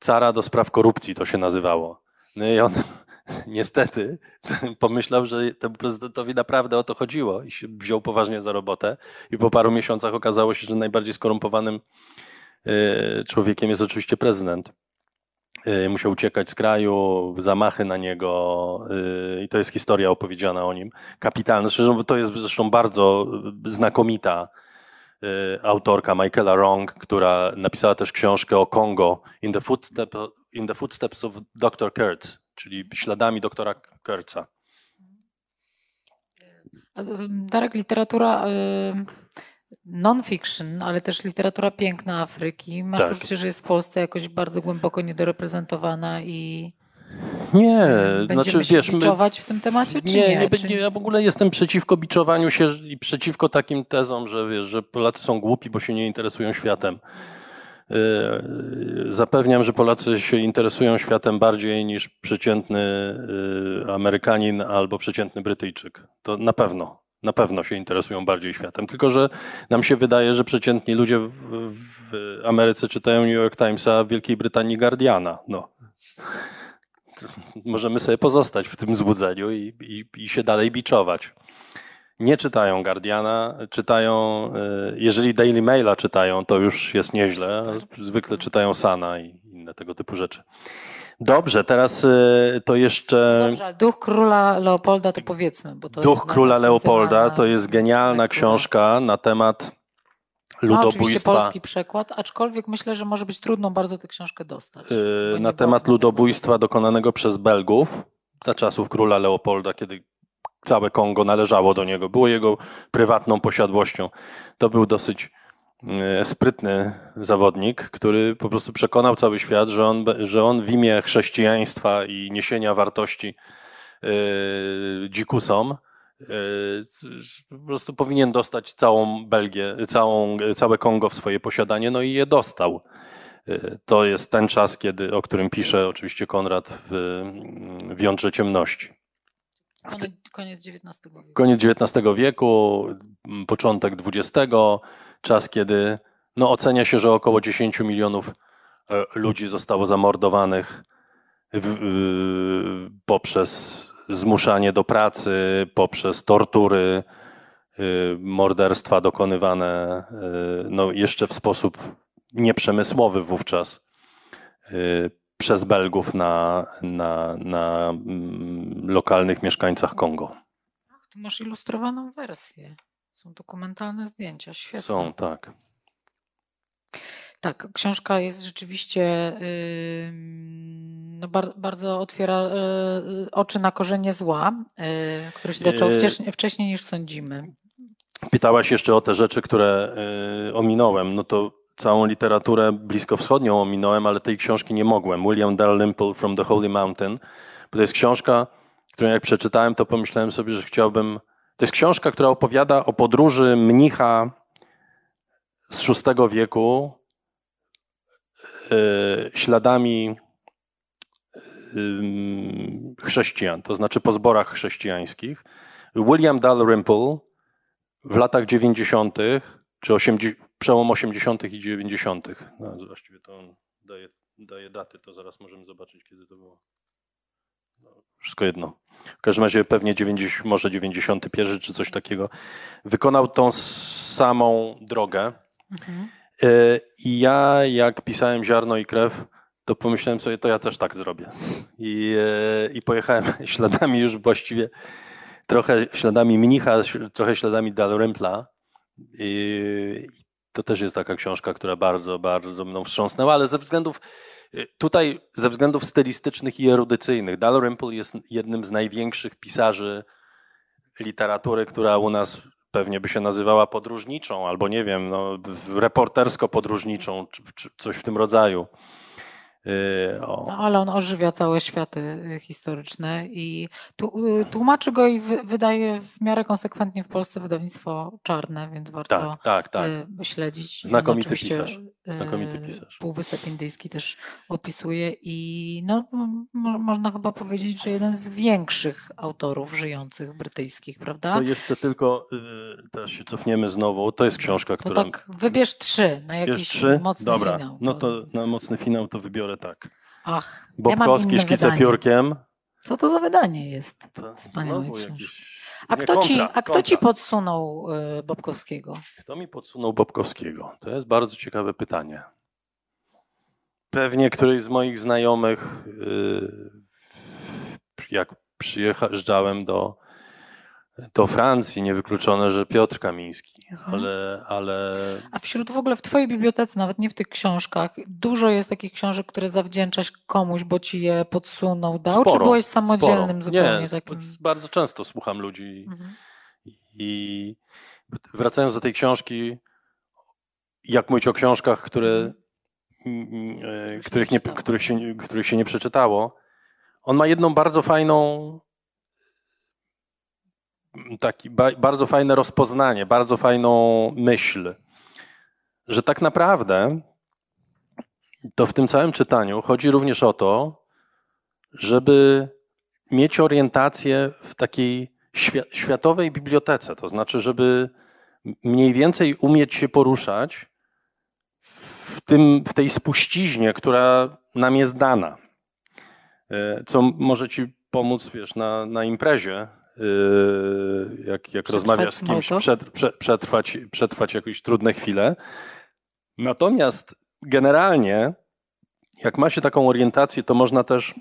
cara do spraw korupcji, to się nazywało. No i on niestety pomyślał, że temu prezydentowi naprawdę o to chodziło i się wziął poważnie za robotę. I po paru miesiącach okazało się, że najbardziej skorumpowanym człowiekiem jest oczywiście prezydent. E, Musiał uciekać z kraju, zamachy na niego e, i to jest historia opowiedziana o nim. Kapitalna. Zresztą to jest zresztą bardzo znakomita e, autorka Michaela Wrong, która napisała też książkę o Kongo In the, in the Footsteps of Dr. Kurtz, czyli śladami doktora Kurtza. Darek, literatura non-fiction, ale też literatura piękna Afryki. Masz Tak. poczucie, że jest w Polsce jakoś bardzo głęboko niedoreprezentowana i Nie, będziemy znaczy się wiesz, my, biczować w tym temacie, czy nie, nie? nie, ja w ogóle jestem przeciwko biczowaniu się i przeciwko takim tezom, że wiesz, że Polacy są głupi, bo się nie interesują światem. Yy, Zapewniam, że Polacy się interesują światem bardziej niż przeciętny yy, Amerykanin albo przeciętny Brytyjczyk. To na pewno, na pewno się interesują bardziej światem. Tylko, że nam się wydaje, że przeciętni ludzie w, w Ameryce czytają New York Timesa, a w Wielkiej Brytanii Guardiana. No. Możemy sobie pozostać w tym złudzeniu i, i, i się dalej biczować. Nie czytają Guardiana, czytają, y, jeżeli Daily Maila czytają, to już jest nieźle. Zwykle czytają Sana i inne tego typu rzeczy. Dobrze, teraz y, to jeszcze Dobrze, Duch Króla Leopolda to powiedzmy. Bo to Duch Króla Leopolda. To jest genialna książka na temat Ma oczywiście ludobójstwa. polski przekład, aczkolwiek myślę, że może być trudno bardzo tę książkę dostać. y, nie na temat ludobójstwa dokonanego przez Belgów za czasów króla Leopolda, kiedy całe Kongo należało do niego, było jego prywatną posiadłością. To był dosyć sprytny zawodnik, który po prostu przekonał cały świat, że on, że on w imię chrześcijaństwa i niesienia wartości dzikusom po prostu powinien dostać całą Belgię, całą, całe Kongo w swoje posiadanie, no i je dostał. To jest ten czas, kiedy, o którym pisze oczywiście Konrad w, w Jądrze Ciemności. Koniec XIX wieku. Koniec XIX wieku, początek XX, czas, kiedy no, ocenia się, że około 10 milionów e, ludzi zostało zamordowanych w, poprzez zmuszanie do pracy, poprzez tortury, y, morderstwa dokonywane y, no, jeszcze w sposób nieprzemysłowy wówczas przez Belgów na, na, na mm, lokalnych mieszkańcach Kongo. Ach, ty masz ilustrowaną wersję. Są dokumentalne zdjęcia, świetnie. Są, tak. Tak, książka jest rzeczywiście yy, no bar, bardzo otwiera yy, oczy na korzenie zła, yy, które się zaczęło wcześniej, wcześniej niż sądzimy. Pytałaś jeszcze o te rzeczy, które ominąłem. No to całą literaturę bliskowschodnią ominąłem, ale tej książki nie mogłem. William Dalrymple From the Holy Mountain. Bo to jest książka, którą jak przeczytałem, to pomyślałem sobie, że chciałbym. To jest książka, która opowiada o podróży mnicha z VI wieku Y, śladami chrześcijan, to znaczy po zborach chrześcijańskich. William Dalrymple w latach 90., czy 80, przełom 80. i 90., no, właściwie to on daje, daje daty, to zaraz możemy zobaczyć, kiedy to było. No, wszystko jedno. W każdym razie pewnie 90, może 91 czy coś takiego. Wykonał tą samą drogę. Mhm. E, I ja, jak pisałem Ziarno i Krew, to pomyślałem sobie, to ja też tak zrobię. I, e, i pojechałem śladami już właściwie, trochę śladami mnicha, trochę śladami Dalrympla. I to też jest taka książka, która bardzo, bardzo mną wstrząsnęła, ale ze względów Tutaj ze względów stylistycznych i erudycyjnych Dalrymple jest jednym z największych pisarzy literatury, która u nas pewnie by się nazywała podróżniczą, albo nie wiem, no, reportersko-podróżniczą, czy, czy coś w tym rodzaju. Y, no, ale on ożywia całe światy y, historyczne i y, tłumaczy go i wydaje w miarę konsekwentnie w Polsce wydawnictwo czarne, więc warto tak, tak, tak. śledzić. Znakomity pisarz. Znakomity pisarz. Półwysep Indyjski też opisuje i no, można chyba powiedzieć, że jeden z większych autorów żyjących brytyjskich, prawda? To jeszcze tylko, teraz się cofniemy znowu, to jest książka, która... No tak, wybierz trzy na jakiś trzy? mocny Dobra, finał. no to na mocny finał to wybiorę tak. Ach, Bobkowski, ja szkice piórkiem. Co to za wydanie jest? Wspaniałe A, kto, kontra, ci, a kto ci podsunął y, Bobkowskiego? Kto mi podsunął Bobkowskiego? To jest bardzo ciekawe pytanie. Pewnie któryś z moich znajomych, y, jak przyjeżdżałem do do Francji, niewykluczone, że Piotr Kamiński, mhm. ale, ale. A wśród w ogóle w Twojej bibliotece, nawet nie w tych książkach, dużo jest takich książek, które zawdzięczasz komuś, bo ci je podsunął, dał, sporo, czy byłeś samodzielnym sporo. zupełnie nie, takim? Bardzo często słucham ludzi mhm. i wracając do tej książki, jak mówić o książkach, które, mhm. E, których, nie, których, się, których się nie przeczytało, on ma jedną bardzo fajną taki bardzo fajne rozpoznanie, bardzo fajną myśl, że tak naprawdę to w tym całym czytaniu chodzi również o to, żeby mieć orientację w takiej światowej bibliotece, to znaczy, żeby mniej więcej umieć się poruszać w, tym, w tej spuściźnie, która nam jest dana. E, co może ci pomóc, wiesz, na, na imprezie, jak, jak rozmawiasz z kimś, przetrwać, przetrwać jakieś trudne chwile. Natomiast generalnie, jak ma się taką orientację, to można też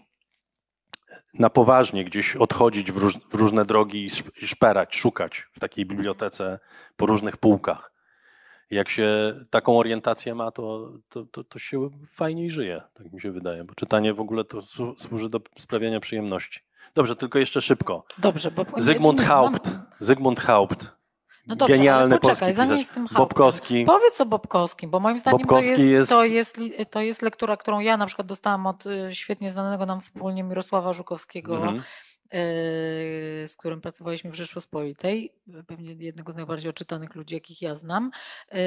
na poważnie gdzieś odchodzić w, róż, w różne drogi i szperać, szukać w takiej bibliotece po różnych półkach. Jak się taką orientację ma, to, to, to, to się fajniej żyje, tak mi się wydaje, bo czytanie w ogóle to służy do sprawiania przyjemności. Dobrze, tylko jeszcze szybko. Dobrze, bo Zygmunt Haupt. mam- Zygmunt Haupt. No dobrze, Genialny poczekaj, polski zanim pisarz. z tym Hauptem. Bobkowski. Powiedz o Bobkowskim, bo moim zdaniem to, jest, jest- To, jest, to jest lektura, którą ja na przykład dostałam od y, świetnie znanego nam wspólnie Mirosława Żukowskiego, Mhm. Y, z którym pracowaliśmy w Rzeczpospolitej, pewnie jednego z najbardziej odczytanych ludzi, jakich ja znam. Y,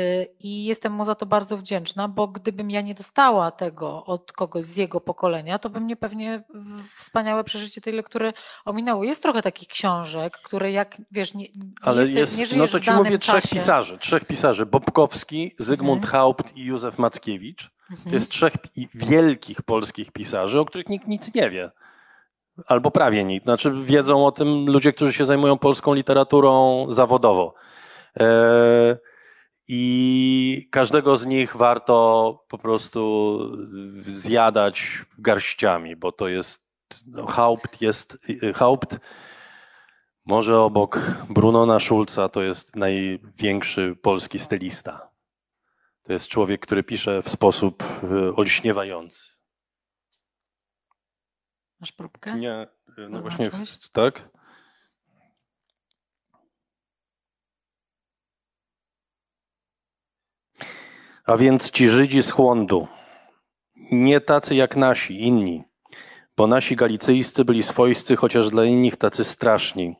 I jestem mu za to bardzo wdzięczna, bo gdybym ja nie dostała tego od kogoś z jego pokolenia, to by mnie pewnie wspaniałe przeżycie tej lektury ominęło. Jest trochę takich książek, które jak, wiesz, nie, nie, Ale jeste- jest, nie no to ci mówię trzech czasie. pisarzy. Trzech pisarzy. Bobkowski, Zygmunt Mhm. Haupt i Józef Mackiewicz. Mhm. To jest trzech wielkich polskich pisarzy, o których nikt nic nie wie. Albo prawie nikt. Znaczy wiedzą o tym ludzie, którzy się zajmują polską literaturą zawodowo. E, I każdego z nich warto po prostu zjadać garściami, bo to jest no, Haupt jest Haupt może obok Brunona Schulza to jest największy polski stylista. To jest człowiek, który pisze w sposób y, olśniewający. Masz próbkę? Nie, y, no właśnie, tak? A więc ci Żydzi z Chłondu, nie tacy jak nasi, inni, bo nasi galicyjscy byli swojscy, chociaż dla innych tacy straszni.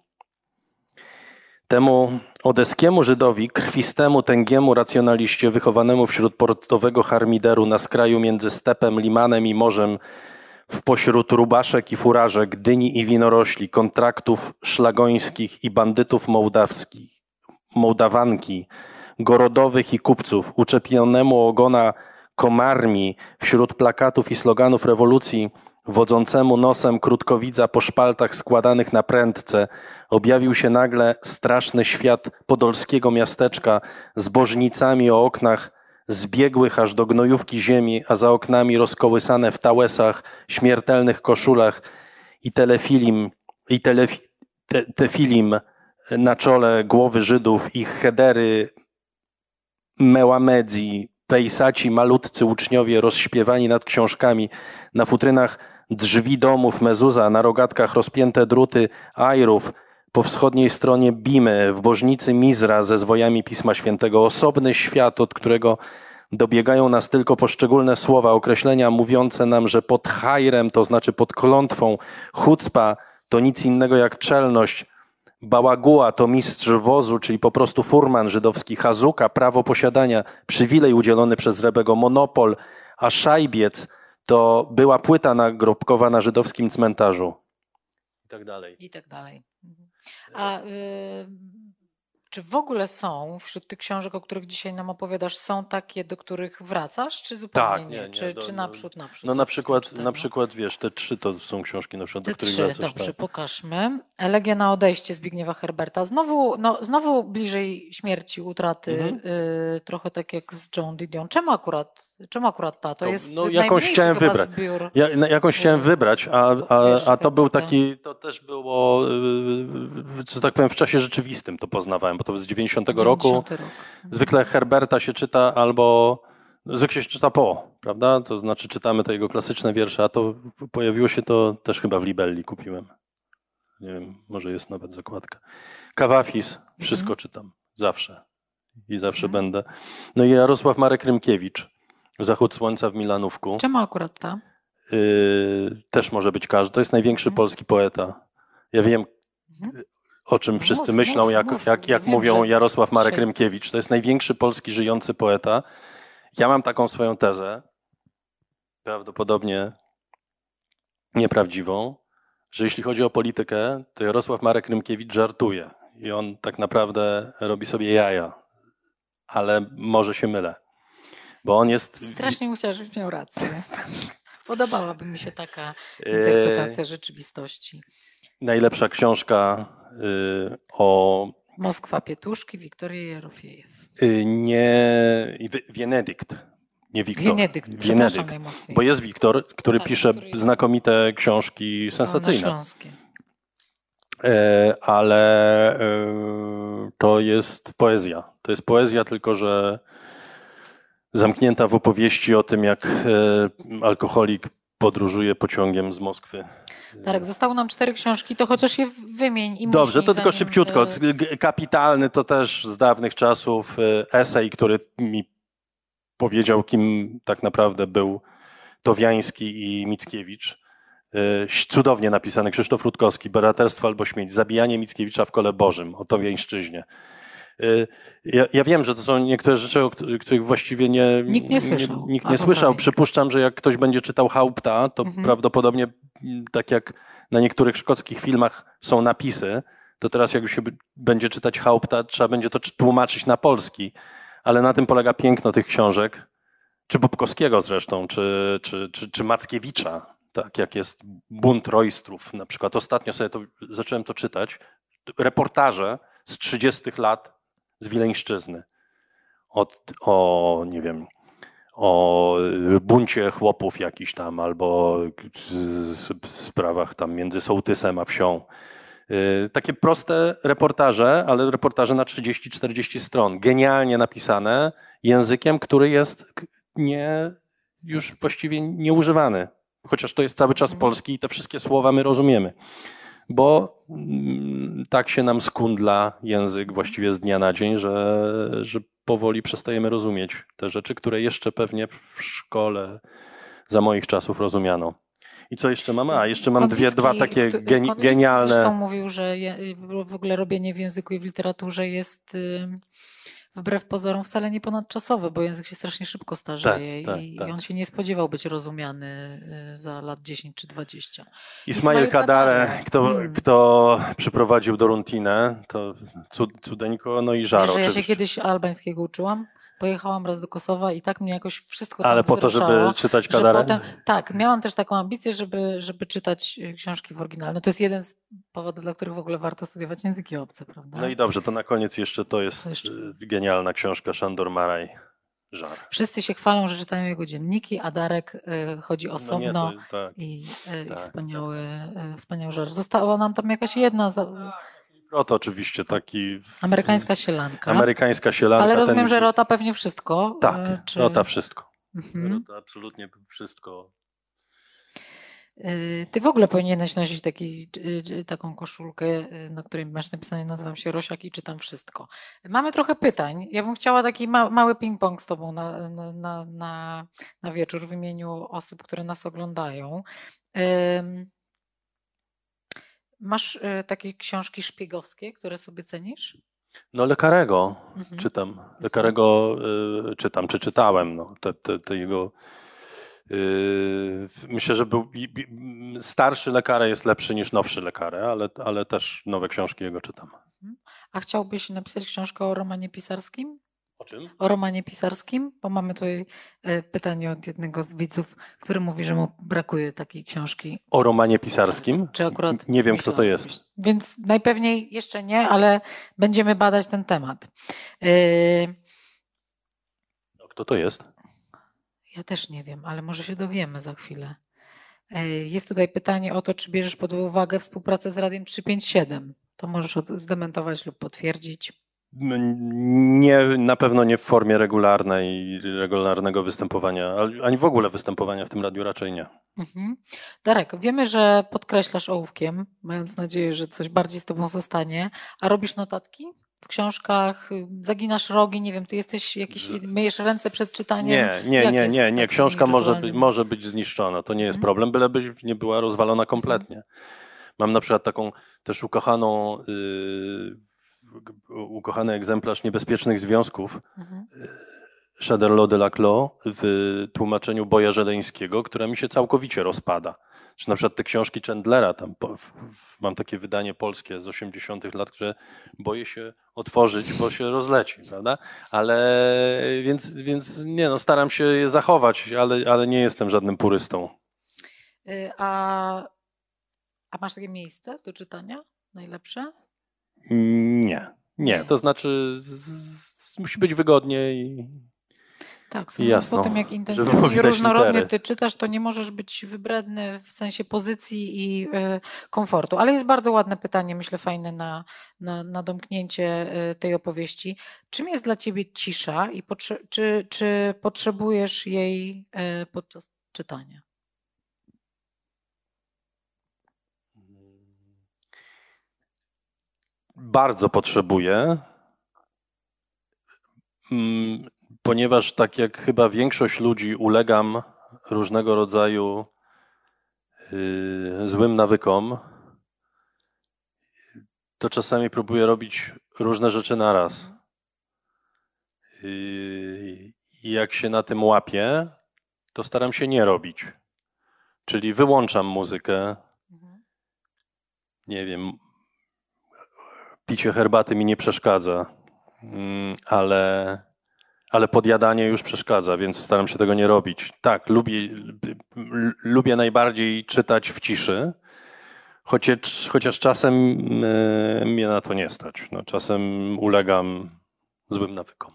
Temu odeskiemu Żydowi, krwistemu, tęgiemu racjonaliście, wychowanemu wśród portowego harmideru na skraju między stepem, limanem i morzem, w pośród rubaszek i furażek, dyni i winorośli, kontraktów szlagońskich i bandytów mołdawskich, mołdawanki, gorodowych i kupców, uczepionemu ogona komarmi wśród plakatów i sloganów rewolucji, wodzącemu nosem krótkowidza po szpaltach składanych na prędce, objawił się nagle straszny świat podolskiego miasteczka z bożnicami o oknach zbiegłych aż do gnojówki ziemi, a za oknami rozkołysane w tałesach, śmiertelnych koszulach i telefilim, i te, tefilim na czole głowy Żydów, ich hedery, mełamedzi, pejsaci, malutcy uczniowie rozśpiewani nad książkami, na futrynach drzwi domów Mezuza, na rogatkach rozpięte druty ajrów, po wschodniej stronie Bimy, w bożnicy Mizra ze zwojami Pisma Świętego, osobny świat, od którego dobiegają nas tylko poszczególne słowa, określenia mówiące nam, że pod hajrem, to znaczy pod klątwą, chucpa to nic innego jak czelność, bałaguła to mistrz wozu, czyli po prostu furman żydowski, hazuka, prawo posiadania, przywilej udzielony przez Rebego, monopol, a szajbiec to była płyta nagrobkowa na żydowskim cmentarzu. I tak dalej. I tak dalej. A y, czy w ogóle są wśród tych książek, o których dzisiaj nam opowiadasz, są takie, do których wracasz, czy zupełnie Tak, nie? nie, nie, czy, do- czy do- naprzód, naprzód? No na przykład, na przykład, wiesz, te trzy to są książki, na przykład, do Te których trzy, wracasz. dobrze, tak. pokażmy. Elegia na odejście Zbigniewa Herberta. Znowu, no, znowu bliżej śmierci, utraty, Mhm. y, trochę tak jak z Joan Didion. Czemu akurat, czemu akurat ta? To, To, jest no, jakąś chciałem wybrać. zbiór. Ja jakąś chciałem Y, wybrać, a, a, a to był taki, to też było, y, że tak powiem, w czasie rzeczywistym to poznawałem, bo to z 90 roku. 90 rok. Zwykle Herberta się czyta albo, zwykle się czyta po, prawda? To znaczy czytamy te jego klasyczne wiersze, a to pojawiło się to też chyba w Libelli kupiłem. Nie wiem, może jest nawet zakładka. Kawafis, wszystko czytam, zawsze. I zawsze Mhm. będę. No i Jarosław Marek Rymkiewicz, Zachód Słońca w Milanówku. Czemu akurat ta? Yy, też może być każdy. To jest największy Mhm. polski poeta. Ja wiem, Mhm. o czym Mów, wszyscy mów, myślą, jak, mów. jak, Ja jak wiem, mówią że Jarosław Marek dzisiaj- Rymkiewicz. To jest największy polski żyjący poeta. Ja mam taką swoją tezę, prawdopodobnie nieprawdziwą, że jeśli chodzi o politykę, to Jarosław Marek Rymkiewicz żartuje i on tak naprawdę robi sobie jaja, ale może się mylę. Bo on jest. Strasznie musiała, żebyś miał rację. Podobałaby mi się taka e, interpretacja rzeczywistości. Najlepsza książka y, o Moskwa Pietuszki, Wiktoria Jarofiejew. y, nie Wienedykt, nie Wiktor. Wenedykt, przepraszam Wienedykt. Bo jest Wiktor, który Tak, pisze który jest- znakomite książki sensacyjne, Śląskie. E, ale e, to jest poezja. To jest poezja, tylko że zamknięta w opowieści o tym, jak e, alkoholik podróżuję pociągiem z Moskwy. Darek, zostały nam cztery książki, to chociaż je wymień i Dobrze, to tylko szybciutko. e, Kapitalny to też z dawnych czasów e, esej, który mi powiedział, kim tak naprawdę był Towiański i Mickiewicz. Cudownie napisany Krzysztof Rutkowski, Bohaterstwo albo śmierć, zabijanie Mickiewicza w kole Bożym, o Towiańszczyźnie. E, Ja, ja wiem, że to są niektóre rzeczy, o których właściwie nie, Nikt nie słyszał. nikt A, nie słyszał. fajnie. Przypuszczam, że jak ktoś będzie czytał Haupta, to Mhm. prawdopodobnie mm, tak jak na niektórych szkockich filmach są napisy, to teraz jak się będzie czytać Haupta, trzeba będzie to czy- tłumaczyć na polski. Ale na tym polega piękno tych książek, czy Bobkowskiego zresztą, czy, czy, czy, czy Mackiewicza, tak jak jest Bunt Rojstrów. Na przykład ostatnio sobie to, zacząłem to czytać, reportaże z 30 lat z Wileńszczyzny. Od, o, nie wiem, o buncie chłopów jakiś tam, albo sprawach tam między sołtysem a wsią. Y, Takie proste reportaże, ale reportaże na 30-40 stron. Genialnie napisane językiem, który jest nie, już właściwie nieużywany. Chociaż to jest cały czas polski i te wszystkie słowa my rozumiemy. Bo mm, tak się nam skundla język właściwie z dnia na dzień, że, że powoli przestajemy rozumieć te rzeczy, które jeszcze pewnie w szkole za moich czasów rozumiano. I co jeszcze mam? A, jeszcze mam dwie, dwa takie geni- genialne. Zresztą mówił, że w ogóle robienie w języku i w literaturze jest wbrew pozorom wcale nie ponadczasowe, bo język się strasznie szybko starzeje Tak, tak, i, tak. i on się nie spodziewał być rozumiany y, za lat 10 czy 20. Ismail Ismail Kadare, Kadare. kto, Mm. kto przyprowadził do Runtinę, to cud, cudeńko, no i żaro Wiesz, ja się kiedyś albańskiego uczyłam, pojechałam raz do Kosowa i tak mnie jakoś wszystko Ale tam po to, żeby czytać że Kadare? potem, tak, miałam też taką ambicję, żeby, żeby czytać y, książki w oryginale. No to jest jeden z powodów, dla których w ogóle warto studiować języki obce, prawda? No i dobrze, to na koniec jeszcze to jest jeszcze? y, genialna książka Szandor Maraj, Żar. Wszyscy się chwalą, że czytają jego dzienniki, a Darek y, chodzi osobno No nie, to, tak. i, y, i tak, wspaniały, y, wspaniały żart. Została nam tam jakaś jedna za, Rota oczywiście taki amerykańska sielanka, amerykańska sielanka. ale rozumiem, ten- że Rota pewnie wszystko. Tak, czy... Rota wszystko. Mhm. Rota absolutnie wszystko. Y, Ty w ogóle powinieneś nosić taki, y, taką koszulkę, na której masz napisane, nazywam się Rosiak i czytam wszystko. Mamy trochę pytań. Ja bym chciała taki ma, mały ping-pong z Tobą na, na, na, na, wieczór w imieniu osób, które nas oglądają. Masz y, takie książki szpiegowskie, które sobie cenisz? No Lekarego Mhm. czytam. Lekarego y, czytam, czy czytałem. No, te, te, te jego... y, myślę, że był starszy Lekare jest lepszy niż nowszy Lekare, ale, ale też nowe książki jego czytam. A chciałbyś napisać książkę o romanie pisarskim? O czym? o romanie pisarskim, bo mamy tutaj e, pytanie od jednego z widzów, który mówi, że mu brakuje takiej książki. O romanie pisarskim? Czy akurat Nie wiem, kto to jest. Więc najpewniej jeszcze nie, ale będziemy badać ten temat. E, No, Kto to jest? Ja też nie wiem, ale może się dowiemy za chwilę. E, Jest tutaj pytanie o to, czy bierzesz pod uwagę współpracę z Radiem 357. To możesz zdementować lub potwierdzić. M- Nie, na pewno nie w formie regularnej, regularnego występowania, ani w ogóle występowania w tym radiu raczej nie. Mhm. Darek, wiemy, że podkreślasz ołówkiem, mając nadzieję, że coś bardziej z tobą zostanie, a robisz notatki w książkach, zaginasz rogi, nie wiem, ty jesteś jakiś, myjesz ręce przed czytaniem. Nie, nie, Jak nie, nie, nie. Książka może być, może być zniszczona, to nie jest Mhm. problem, byleby nie była rozwalona kompletnie. Mam na przykład taką też ukochaną, yy, ukochany egzemplarz niebezpiecznych związków Mhm. Chaderlo de Laclos w tłumaczeniu Boja Żeleńskiego, która mi się całkowicie rozpada. Czy na przykład te książki Chandlera, tam mam takie wydanie polskie z 80 lat, które boję się otworzyć, bo się rozleci, prawda? Ale więc, więc nie no, staram się je zachować, ale, ale nie jestem żadnym purystą. Y, A, a masz takie miejsce do czytania? Najlepsze? Nie, nie, Nie. to znaczy z, z, musi być wygodnie i Tak, sądząc Jasno, po tym, jak intensywnie i różnorodnie litery. ty czytasz, to nie możesz być wybredny w sensie pozycji i y, komfortu. Ale jest bardzo ładne pytanie, myślę, fajne na, na, na domknięcie y, tej opowieści. Czym jest dla ciebie cisza i potrze- czy, czy potrzebujesz jej y, podczas czytania? Bardzo potrzebuję, mm, ponieważ tak jak chyba większość ludzi ulegam różnego rodzaju yy, złym nawykom, to czasami próbuję robić różne rzeczy naraz. Yy, I jak się na tym łapię, to staram się nie robić. Czyli wyłączam muzykę. Nie wiem, picie herbaty mi nie przeszkadza, mm, ale, ale podjadanie już przeszkadza, więc staram się tego nie robić. Tak, lubię, lubię najbardziej czytać w ciszy, chociaż, chociaż czasem e, mnie na to nie stać. No, czasem ulegam złym nawykom.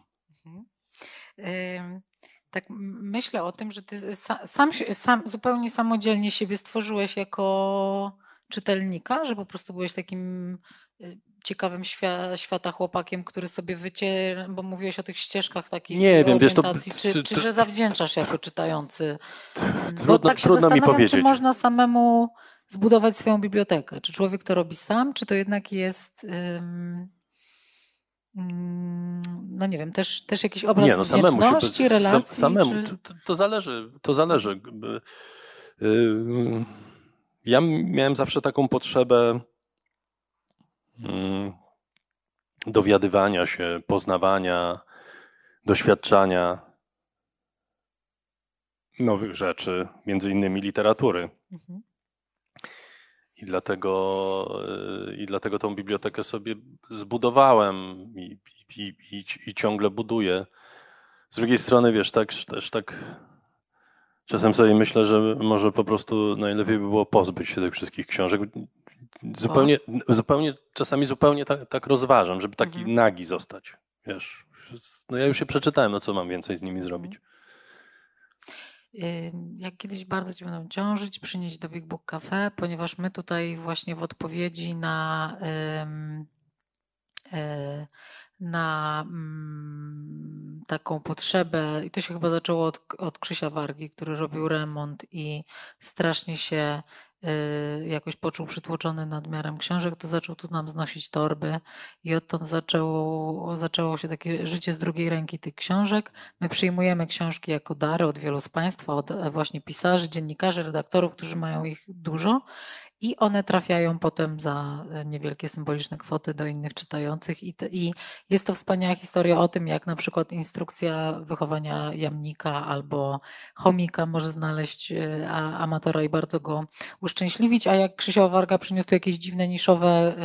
Mhm. Tak myślę o tym, że ty sam, sam, zupełnie samodzielnie siebie stworzyłeś jako czytelnika, że po prostu byłeś takim y, ciekawym świa, świata chłopakiem, który sobie wyciera, bo mówiłeś o tych ścieżkach takich nie wiem, wiesz, to, czy, czy, że zawdzięczasz jako czytający? Trudno, bo tak się trudno mi powiedzieć. czy można samemu zbudować swoją bibliotekę? Czy człowiek to robi sam, czy to jednak jest... Um, no nie wiem, też, też jakiś obraz nie, no, wdzięczności, się, relacji? Samemu, czy... to, to, zależy, to zależy. Ja miałem zawsze taką potrzebę mm, dowiadywania się, poznawania, doświadczania nowych rzeczy, między innymi literatury. Mhm. I dlatego, y, I dlatego tą bibliotekę sobie zbudowałem i, i, i, i ciągle buduję. Z drugiej strony, wiesz, tak, też tak czasem sobie myślę, że może po prostu najlepiej by było pozbyć się tych wszystkich książek. Zupełnie, zupełnie czasami zupełnie tak, tak rozważam, żeby taki mhm. nagi zostać. Wiesz, no ja już się przeczytałem, no co mam więcej z nimi zrobić. Jak kiedyś bardzo Cię będą ciążyć, przynieść do Big Book Cafe, ponieważ my tutaj właśnie w odpowiedzi na, e, na mm, taką potrzebę, i to się chyba zaczęło od, od Krzysia Wargi, który robił remont i strasznie się Y, jakoś poczuł przytłoczony nadmiarem książek, to zaczął tu nam znosić torby i odtąd zaczęło, zaczęło się takie życie z drugiej ręki tych książek. My przyjmujemy książki jako dary od wielu z Państwa, od właśnie pisarzy, dziennikarzy, redaktorów, którzy mają ich dużo i one trafiają potem za e, niewielkie symboliczne kwoty do innych czytających. I, te, I, jest to wspaniała historia o tym, jak na przykład instrukcja wychowania jamnika albo chomika może znaleźć e, amatora i bardzo go uszczęśliwić, a jak Krzysia Warga przyniósł jakieś dziwne niszowe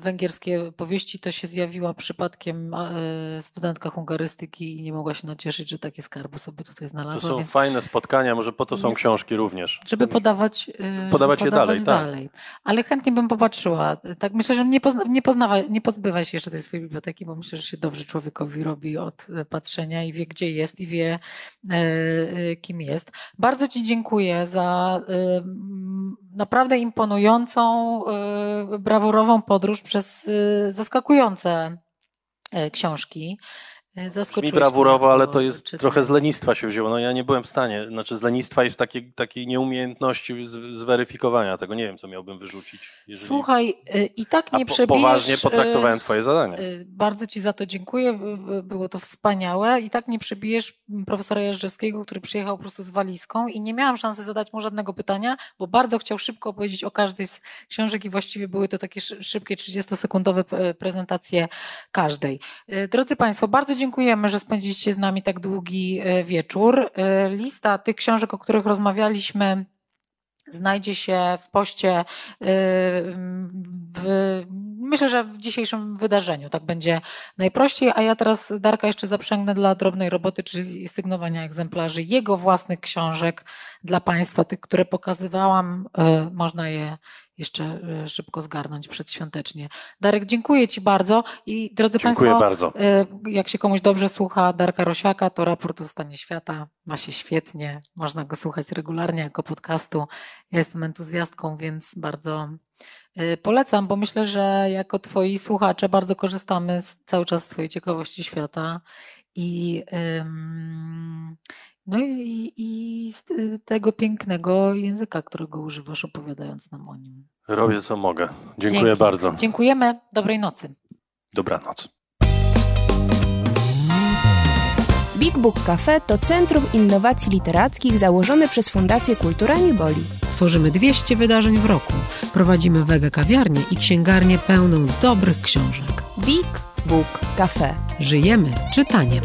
węgierskie powieści, to się zjawiła przypadkiem e, studentka hungarystyki i nie mogła się nacieszyć, że takie skarby sobie tutaj znalazła. To są fajne spotkania, może po to są książki również. Żeby podawać, e, podawać je dalej, tak. dalej. Ale chętnie bym popatrzyła. Tak myślę, że nie, pozna, nie, poznawa, nie pozbywa się jeszcze tej swojej biblioteki, bo myślę, że się dobrze człowiekowi robi od e, patrzenia i wie, gdzie jest i wie, kim jest. Bardzo Ci dziękuję za naprawdę imponującą, brawurową podróż przez y, zaskakujące e, książki. E, Brzmi brawurowo, ale to jest trochę z lenistwa się wzięło. No ja nie byłem w stanie. Znaczy z lenistwa jest takie, takiej nieumiejętności zweryfikowania tego. Nie wiem, co miałbym wyrzucić. Jeżeli... Słuchaj, e, i tak nie po, Poważnie potraktowałem twoje zadanie. Bardzo ci za to dziękuję. Było to wspaniałe. I tak nie przebijesz profesora Jeżdżewskiego, który przyjechał po prostu z walizką i nie miałam szansy zadać mu żadnego pytania, bo bardzo chciał szybko opowiedzieć o każdej z książek i właściwie były to takie szybkie 30-sekundowe prezentacje każdej. Drodzy Państwo, bardzo dziękuję dziękujemy, że spędziliście z nami tak długi e, wieczór. E, lista tych książek, o których rozmawialiśmy, znajdzie się w poście e, w, myślę, że w dzisiejszym wydarzeniu. Tak będzie najprościej, a ja teraz Darka jeszcze zaprzęgnę dla drobnej roboty, czyli sygnowania egzemplarzy jego własnych książek dla Państwa, tych, które pokazywałam, można je jeszcze e, szybko zgarnąć przedświątecznie. Darek, dziękuję Ci bardzo i drodzy dziękuję Państwo, bardzo. E, jak się komuś dobrze słucha Darka Rosiaka, to raport o stanie świata ma się świetnie, można go słuchać regularnie jako podcastu. Ja jestem entuzjastką, więc bardzo e, polecam, bo myślę, że jako Twoi słuchacze bardzo korzystamy z, cały czas z Twojej ciekawości świata i, No i, i z tego pięknego języka, którego używasz, opowiadając nam o nim. Robię co mogę. Dziękuję Dzięki. bardzo. Dziękujemy. Dobrej nocy. Dobranoc. Big Book Cafe to Centrum Innowacji Literackich założone przez Fundację Kultura Nie Boli. Tworzymy 200 wydarzeń w roku. Prowadzimy wege kawiarnię i księgarnię pełną dobrych książek. Big Book Cafe. Żyjemy czytaniem.